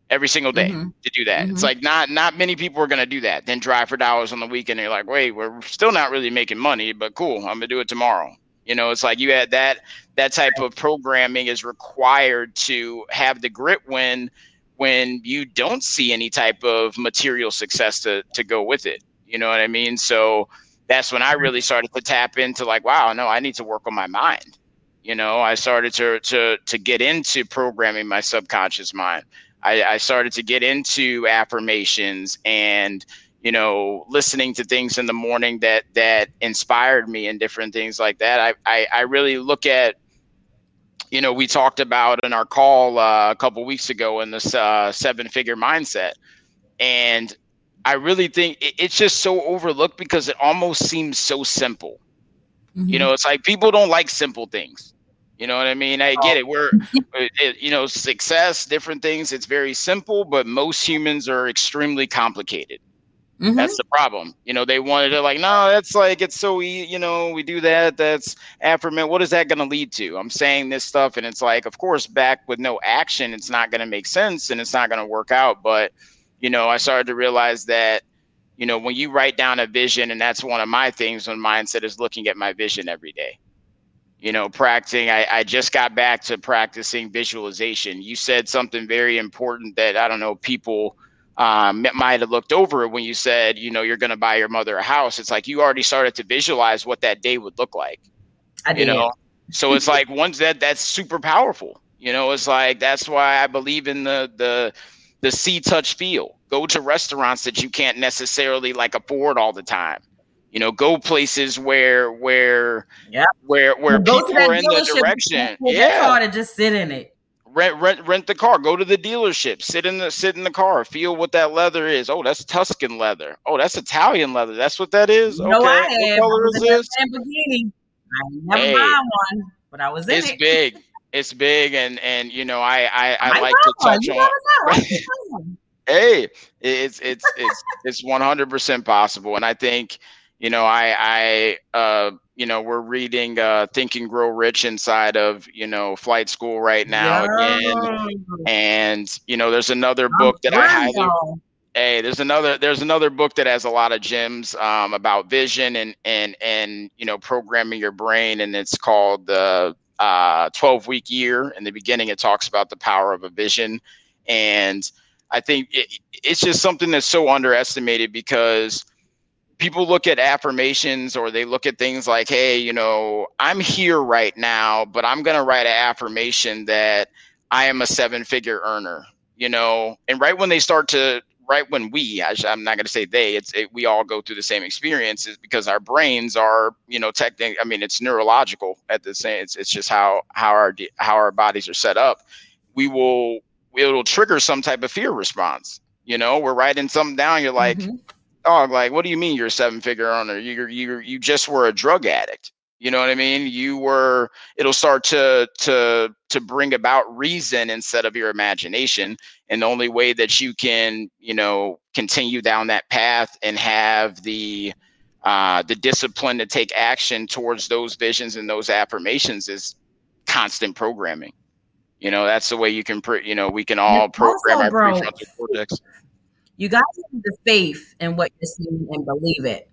every single day mm-hmm. to do that. Mm-hmm. it's like not not many people are going to do that. Then drive for dollars on the weekend and you're like wait we're still not really making money but cool i'm going to do it tomorrow. You know it's like you had that that type of programming is required to have the grit when when you don't see any type of material success to to go with it you know what i mean so that's when I mm-hmm. really started to tap into like, wow, no, I need to work on my mind. You know, I started to to to get into programming my subconscious mind. I, I started to get into affirmations and you know listening to things in the morning that that inspired me and different things like that. I I, I really look at you know we talked about in our call uh, a couple weeks ago in this uh, seven figure mindset and I really think it's just so overlooked because it almost seems so simple. Mm-hmm. You know, it's like people don't like simple things. You know what I mean? I get it. We're, it, you know, success, different things. It's very simple, but most humans are extremely complicated. Mm-hmm. That's the problem. You know, they wanted to like, no, that's like it's so easy. You know, we do that. That's affirmation. What is that going to lead to? I'm saying this stuff, and it's like, of course, back with no action, it's not going to make sense, and it's not going to work out. But you know, I started to realize that, you know, when you write down a vision, and that's one of my things on mindset is looking at my vision every day. You know, practicing, I, I just got back to practicing visualization. You said something very important that I don't know, people um, might have looked over when you said, you know, you're going to buy your mother a house. It's like you already started to visualize what that day would look like. I did. You know, so it's like once that that's super powerful. You know, it's like that's why I believe in the the the see touch feel go to restaurants that you can't necessarily like afford all the time you know go places where where yeah where where well, people are in the direction yeah to just sit in it rent rent rent the car. Go to the dealership. Sit in the sit in the car. Feel what that leather is. Oh that's tuscan leather. Oh that's italian leather. That's what that is? Okay. No, I what color is this? Lamborghini. i never hey, buy one but i was in it. it's it. big. It's big and and you know i i, I, I like to touch on hey it's it's it's it's 100% possible. And i think you know i i uh you know we're reading uh think and grow rich inside of you know flight school right now yeah. again and you know there's another book that i highly hey there's another there's another book that has a lot of gems um, about vision and and and you know programming your brain and it's called the uh, 12 week year. In the beginning, it talks about the power of a vision. And I think it, it's just something that's so underestimated because people look at affirmations or they look at things like, hey, you know, I'm here right now, but I'm going to write an affirmation that I am a seven figure earner, you know, and right when they start to right when we I, am not going to say they it's it, we all go through the same experiences because our brains are you know technically i mean it's neurological at the same it's, it's just how how our how our bodies are set up. We will it'll trigger some type of fear response you know? We're writing something down you're like mm-hmm. Oh like what do you mean you're a seven figure owner you you you just were a drug addict you know what i mean you were it'll start to to to bring about reason instead of your imagination and the only way that you can you know continue down that path and have the uh, the discipline to take action towards those visions and those affirmations is constant programming. You know, that's the way you can, you know, we can all program also, our prefrontal cortex. You got to have the faith in what you're seeing and believe it.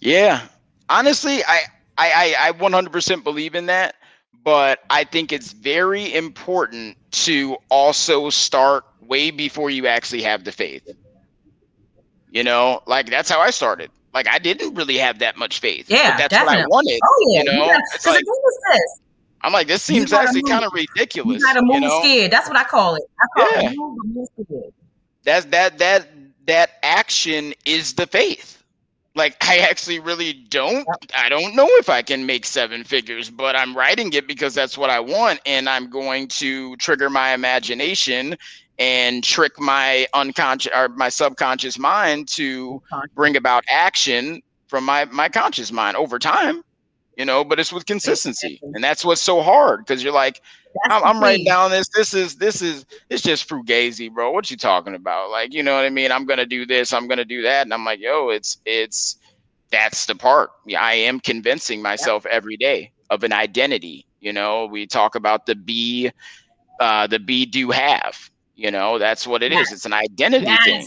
Yeah, honestly, I I I 100% believe in that, but I think it's very important to also start way before you actually have the faith. You know, like that's how I started. Like I didn't really have that much faith. Yeah, that's definitely. what I wanted. Oh yeah, you know, yeah. it's like, this. I'm like, this seems actually kind of ridiculous. You gotta move you know? scared. That's what I call it. I call yeah. it move scared. That's that that that action is the faith. Like I actually really don't I don't know if I can make seven figures, but I'm writing it because that's what I want and I'm going to trigger my imagination and trick my unconscious or my subconscious mind to bring about action from my my conscious mind over time you know but it's with consistency and that's what's so hard because you're like i'm, I'm writing down this this is this is it's just frugazi bro what you talking about like you know what i mean i'm gonna do this i'm gonna do that and i'm like yo it's it's that's the part yeah i am convincing myself every day of an identity you know we talk about the be uh the be do have you know, that's what it yes. is. It's an identity yes. thing.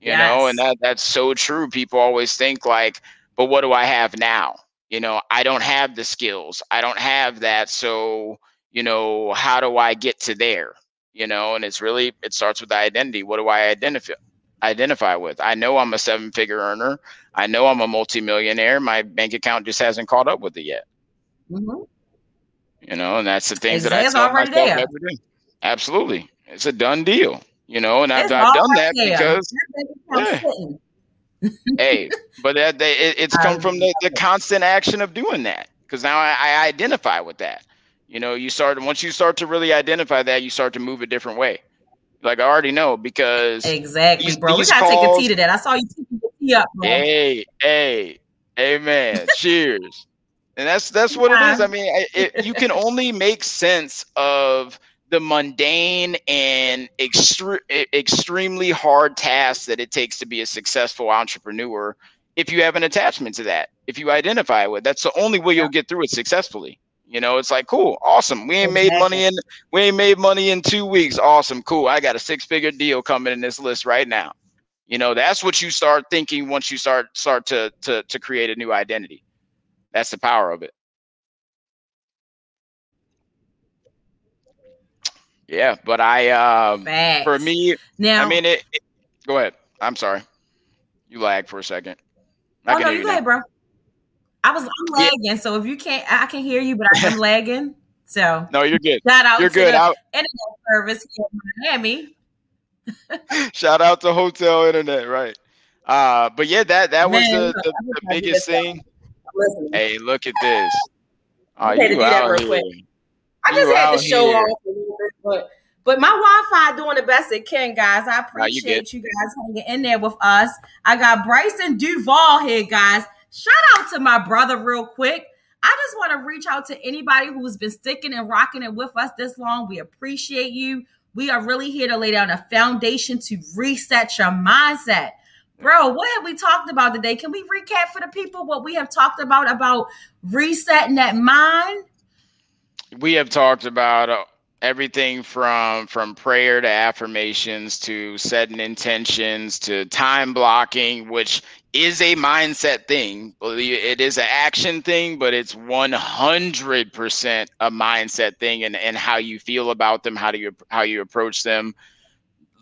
You yes. know, and that that's so true. People always think like, but what do I have now? You know, I don't have the skills. I don't have that. So, you know, how do I get to there? You know, and it's really it starts with identity. What do I identify identify with? I know I'm a seven figure earner. I know I'm a multimillionaire. My bank account just hasn't caught up with it yet. Mm-hmm. You know, and that's the things that I tell myself there. every day. Absolutely. It's a done deal, you know, and I've, I've done that because. Yeah. hey, but that they, it, it's come from the, the constant action of doing that because now I, I identify with that. You know, you start once you start to really identify that, you start to move a different way. Like I already know because exactly, these, bro. These we gotta calls, take a tea to that. I saw you taking the tea up. Bro. Hey, hey, amen. Cheers. And that's that's what yeah. it is. I mean, it, you can only make sense of the mundane and extre- extremely hard tasks that it takes to be a successful entrepreneur if you have an attachment to that if you identify with that's the only way you'll get through it successfully you know it's like cool awesome we ain't made money in we ain't made money in two weeks awesome cool i got a six figure deal coming in this list right now you know that's what you start thinking once you start start to to to create a new identity that's the power of it Yeah, but I um Facts. for me now I mean it, it, go ahead. I'm sorry. You lag for a second. I oh no, you lag, bro. I was I'm lagging, yeah. so if you can't I can hear you, but I'm lagging. So no, you're good. Shout out you're to good. the internet service here in Miami. Shout out to hotel internet, right? Uh, but yeah, that that Man, was the, the, the biggest thing. Hey, look at this. Oh, you out here. Quick. I just had to show here. off a little bit, but but my Wi-Fi doing the best it can, guys. I appreciate you, you, guys hanging in there with us. I got Brysan Duvall here, guys. Shout out to my brother, real quick. I just want to reach out to anybody who's been sticking and rocking it with us this long. We appreciate you. We are really here to lay down a foundation to reset your mindset. Bro, what have we talked about today? Can we recap for the people what we have talked about about resetting that mind? we have talked about uh, everything from from prayer to affirmations to setting intentions to time blocking which is a mindset thing it is an action thing but it's 100% a mindset thing and, and how you feel about them how do you how you approach them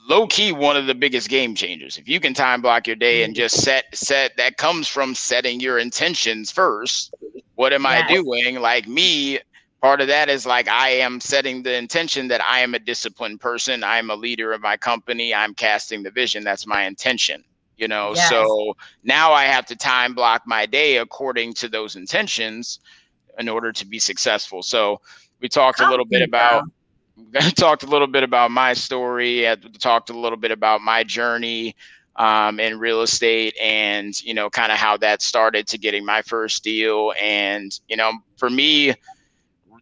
low key one of the biggest game changers if you can time block your day and just set set that comes from setting your intentions first what am yes. i doing like me part of that is like I am setting the intention that I am a disciplined person. I'm a leader of my company. I'm casting the vision. That's my intention. You know, yes. so now I have to time block my day according to those intentions in order to be successful. So we talked a little bit about talked a little bit about my story. talked a little bit about my journey um, in real estate, and you know, kind of how that started to getting my first deal. And you know, for me,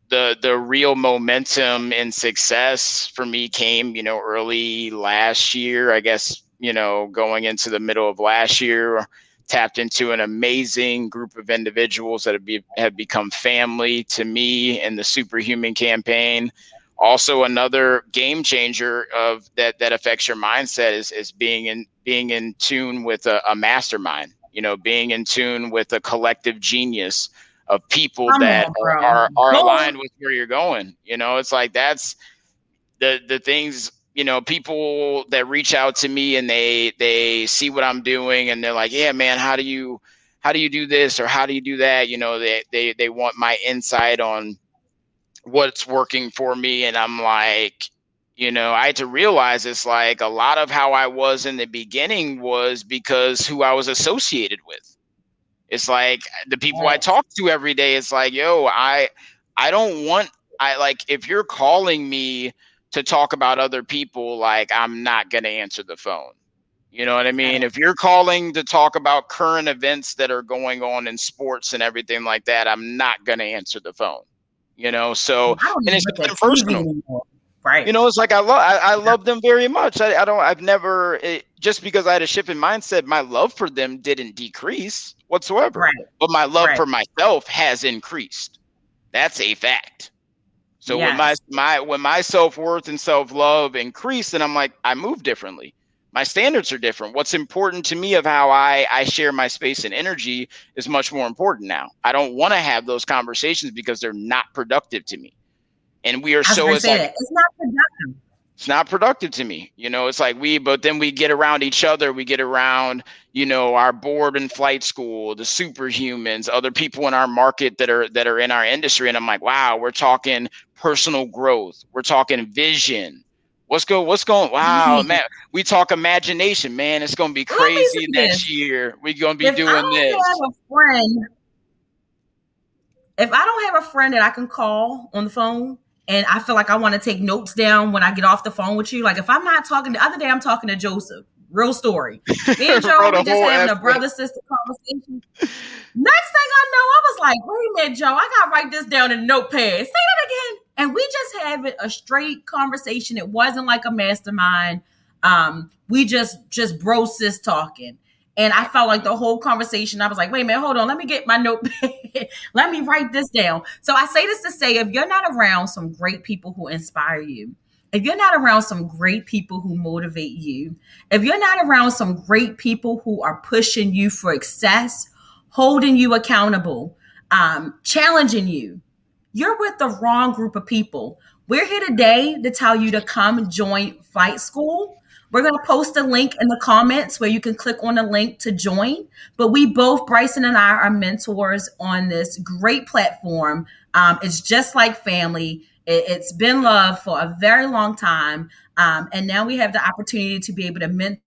the the real momentum and success for me came, you know, early last year. I guess you know, going into the middle of last year, tapped into an amazing group of individuals that have, be, have become family to me in the Superhuman campaign. Also, another game changer of that that affects your mindset is is being in being in tune with a, a mastermind. You know, being in tune with a collective genius of people Come that are, are, are aligned with where you're going. You know, it's like that's the the things you know people that reach out to me and they they see what i'm doing and they're like yeah man how do you how do you do this or how do you do that? You know they they, they want my insight on what's working for me. And i'm like you know i had to realize it's like a lot of how i was in the beginning was because who i was associated with. It's like the people i talk to every day it's like yo i i don't want i like if you're calling me to talk about other people, like I'm not going to answer the phone. You know what I mean? If you're calling to talk about current events that are going on in sports and everything like that, I'm not going to answer the phone. You know, so and it's personal. Right. You know, it's like I love I, I love them very much. I, I don't I've never it, just because I had a shift in mindset, my love for them didn't decrease whatsoever. Right. But my love right. for myself has increased. That's a fact. So yes. when my my when my self worth and self love increase, then I'm like I move differently. My standards are different. What's important to me of how I I share my space and energy is much more important now. I don't want to have those conversations because they're not productive to me. And we are so it's, like, it's not productive it's not productive to me. You know, it's like we, but then we get around each other. We get around, you know, our board and flight school, the superhumans, other people in our market that are that are in our industry, and I'm like, wow, we're talking personal growth. We're talking vision. What's go? What's going? Wow, mm-hmm. man, we talk imagination, man. It's gonna be crazy next year. We're gonna be if doing I this. Have a friend, if I don't have a friend that I can call on the phone and I feel like I want to take notes down when I get off the phone with you. Like if I'm not talking, the other day I'm talking to Joseph. Real story. Me and Joe we just having a brother sister conversation. Next thing I know, I was like, wait a minute, Joe, I gotta write this down in a notepad. Say that again. And we just having a straight conversation. It wasn't like a mastermind. Um, we just just bro sis talking. And I felt like the whole conversation, I was like, wait a minute, hold on, let me get my notepad. let me write this down. So I say this to say if you're not around some great people who inspire you, if you're not around some great people who motivate you, if you're not around some great people who are pushing you for success, holding you accountable, um, challenging you, you're with the wrong group of people. We're here today to tell you to come join Flight School. We're going to post a link in the comments where you can click on the link to join. But we both, Brysan and I, are mentors on this great platform. Um, it's just like family. It, has been love for a very long time. Um, and now we have the opportunity to be able to mentor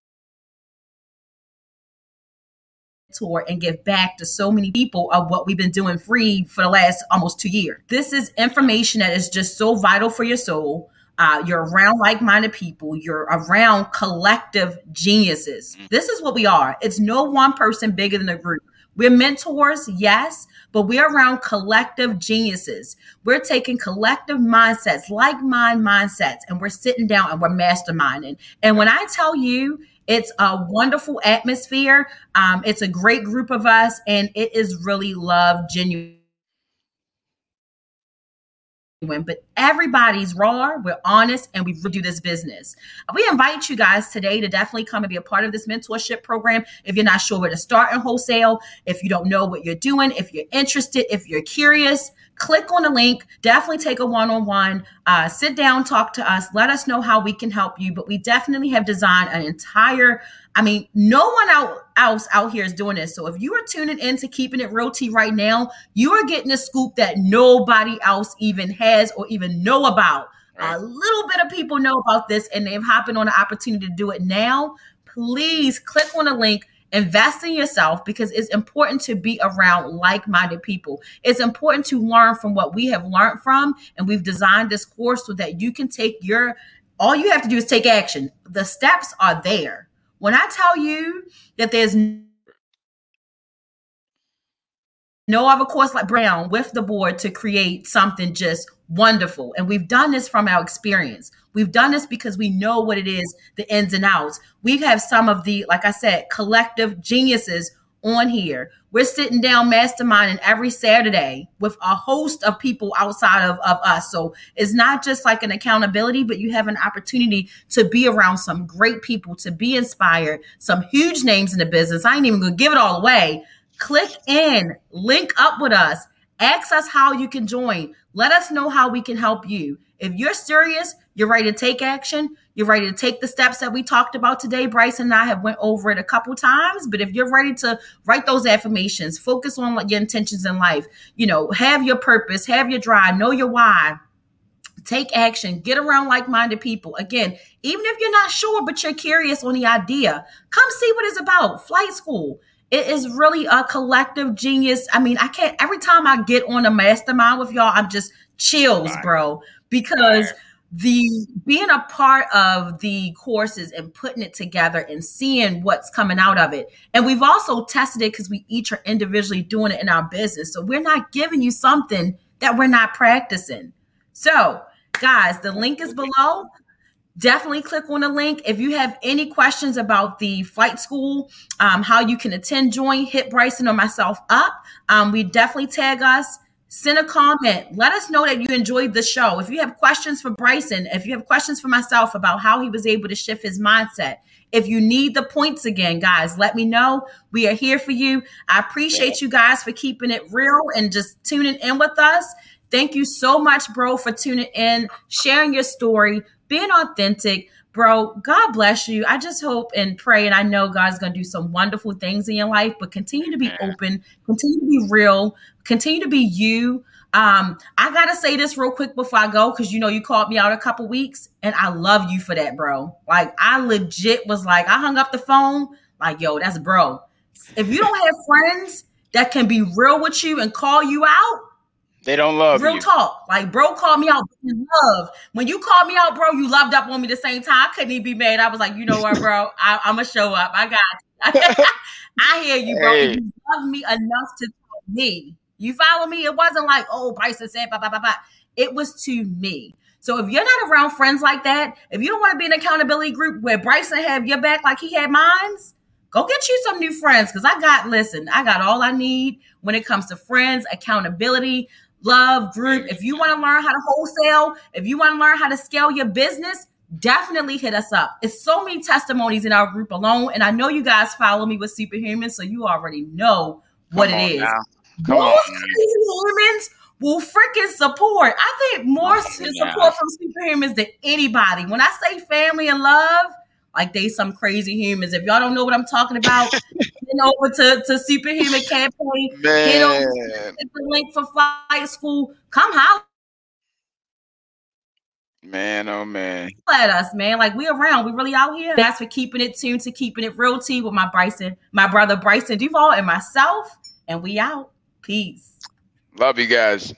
and give back to so many people of what we've been doing free for the last almost two years. This is information that is just so vital for your soul. Uh, you're around like-minded people. You're around collective geniuses. Mm. This is what we are. It's no one person bigger than a group. We're mentors, yes, but we're around collective geniuses. We're taking collective mindsets, like mind mindsets, and we're sitting down and we're masterminding. And when I tell you, it's a wonderful atmosphere. Um, it's a great group of us, and it is really love, genuine but everybody's raw. We're honest and we do this business. We invite you guys today to definitely come and be a part of this mentorship program. If you're not sure where to start in wholesale, if you don't know what you're doing, if you're interested, if you're curious, click on the link. Definitely take a one on one, sit down, talk to us, let us know how we can help you. But we definitely have designed an entire I mean, no one out, else out here is doing this. So if you are tuning in to keeping it real tea right now, you are getting a scoop that nobody else even has or even know about. Right. A little bit of people know about this and they've hopping on the opportunity to do it now. Please click on the link, invest in yourself because it's important to be around like-minded people. It's important to learn from what we have learned from and we've designed this course so that you can take your all you have to do is take action. The steps are there when I tell you that there's no other course like Brown with the board to create something just wonderful. And we've done this from our experience. We've done this because we know what it is, the ins and outs. We have some of the, like I said, collective geniuses on here. We're sitting down masterminding every Saturday with a host of people outside of, of us. So it's not just like an accountability, but you have an opportunity to be around some great people, to be inspired, some huge names in the business. I ain't even gonna give it all away. Click in, link up with us, ask us how you can join. Let us know how we can help you. If you're serious, you're ready to take action, you're ready to take the steps that we talked about today. Bryce and I have went over it a couple times, but if you're ready to write those affirmations, focus on your intentions in life, you know, have your purpose, have your drive, know your why, take action, get around like-minded people. Again, even if you're not sure but you're curious on the idea, come see what it's about. Flight school. It is really a collective genius. I mean, I can't every time I get on a mastermind with y'all, I'm just chills, bro, because the being a part of the courses and putting it together and seeing what's coming out of it. And we've also tested it because we each are individually doing it in our business. So we're not giving you something that we're not practicing. So, guys, the link is below. Definitely click on the link. If you have any questions about the flight school, um, how you can attend, join, hit Brysan or myself up. Um, we definitely tag us send a comment. Let us know that you enjoyed the show. If you have questions for Brysan, if you have questions for myself about how he was able to shift his mindset, if you need the points again, guys, let me know. We are here for you. I appreciate you guys for keeping it real and just tuning in with us. Thank you so much, bro, for tuning in, sharing your story, being authentic bro, God bless you. I just hope and pray, and I know God's going to do some wonderful things in your life, but continue to be open, continue to be real, continue to be you. Um, I gotta say this real quick before I go, because you know you called me out a couple weeks, and I love you for that, bro. Like I legit was like, I hung up the phone, like, yo, that's bro. If you don't have friends that can be real with you and call you out, they don't love Real you. talk. Like, bro called me out in love. When you called me out, bro, you loved up on me the same time. I couldn't even be mad. I was like, you know what, bro? I, am going to show up. I got you. I hear you, bro. Hey. You love me enough to tell me. You follow me? It wasn't like, oh, Brysan said, blah, blah, blah, blah. It was to me. So if you're not around friends like that, if you don't want to be an accountability group where Brysan have your back like he had mine's, go get you some new friends. Cause I got, listen, I got all I need when it comes to friends, accountability, love group. If you want to learn how to wholesale, if you want to learn how to scale your business, definitely hit us up. It's so many testimonies in our group alone. And I know you guys follow me with Superhuman, so you already know what Come it is. Come Most humans will freaking support. I think more support from superhumans than anybody. When I say family and love, like they some crazy humans. If y'all don't know what I'm talking about, get over to, to Superhuman Campaign. Man. Over to the link for flight school. Come holler. Man, oh man. At us, man. Like we around. We really out here. That's for keeping it tuned to keeping it real tea with my Brysan, my brother Brysan Duvall and myself. And we out. Peace. Love you guys.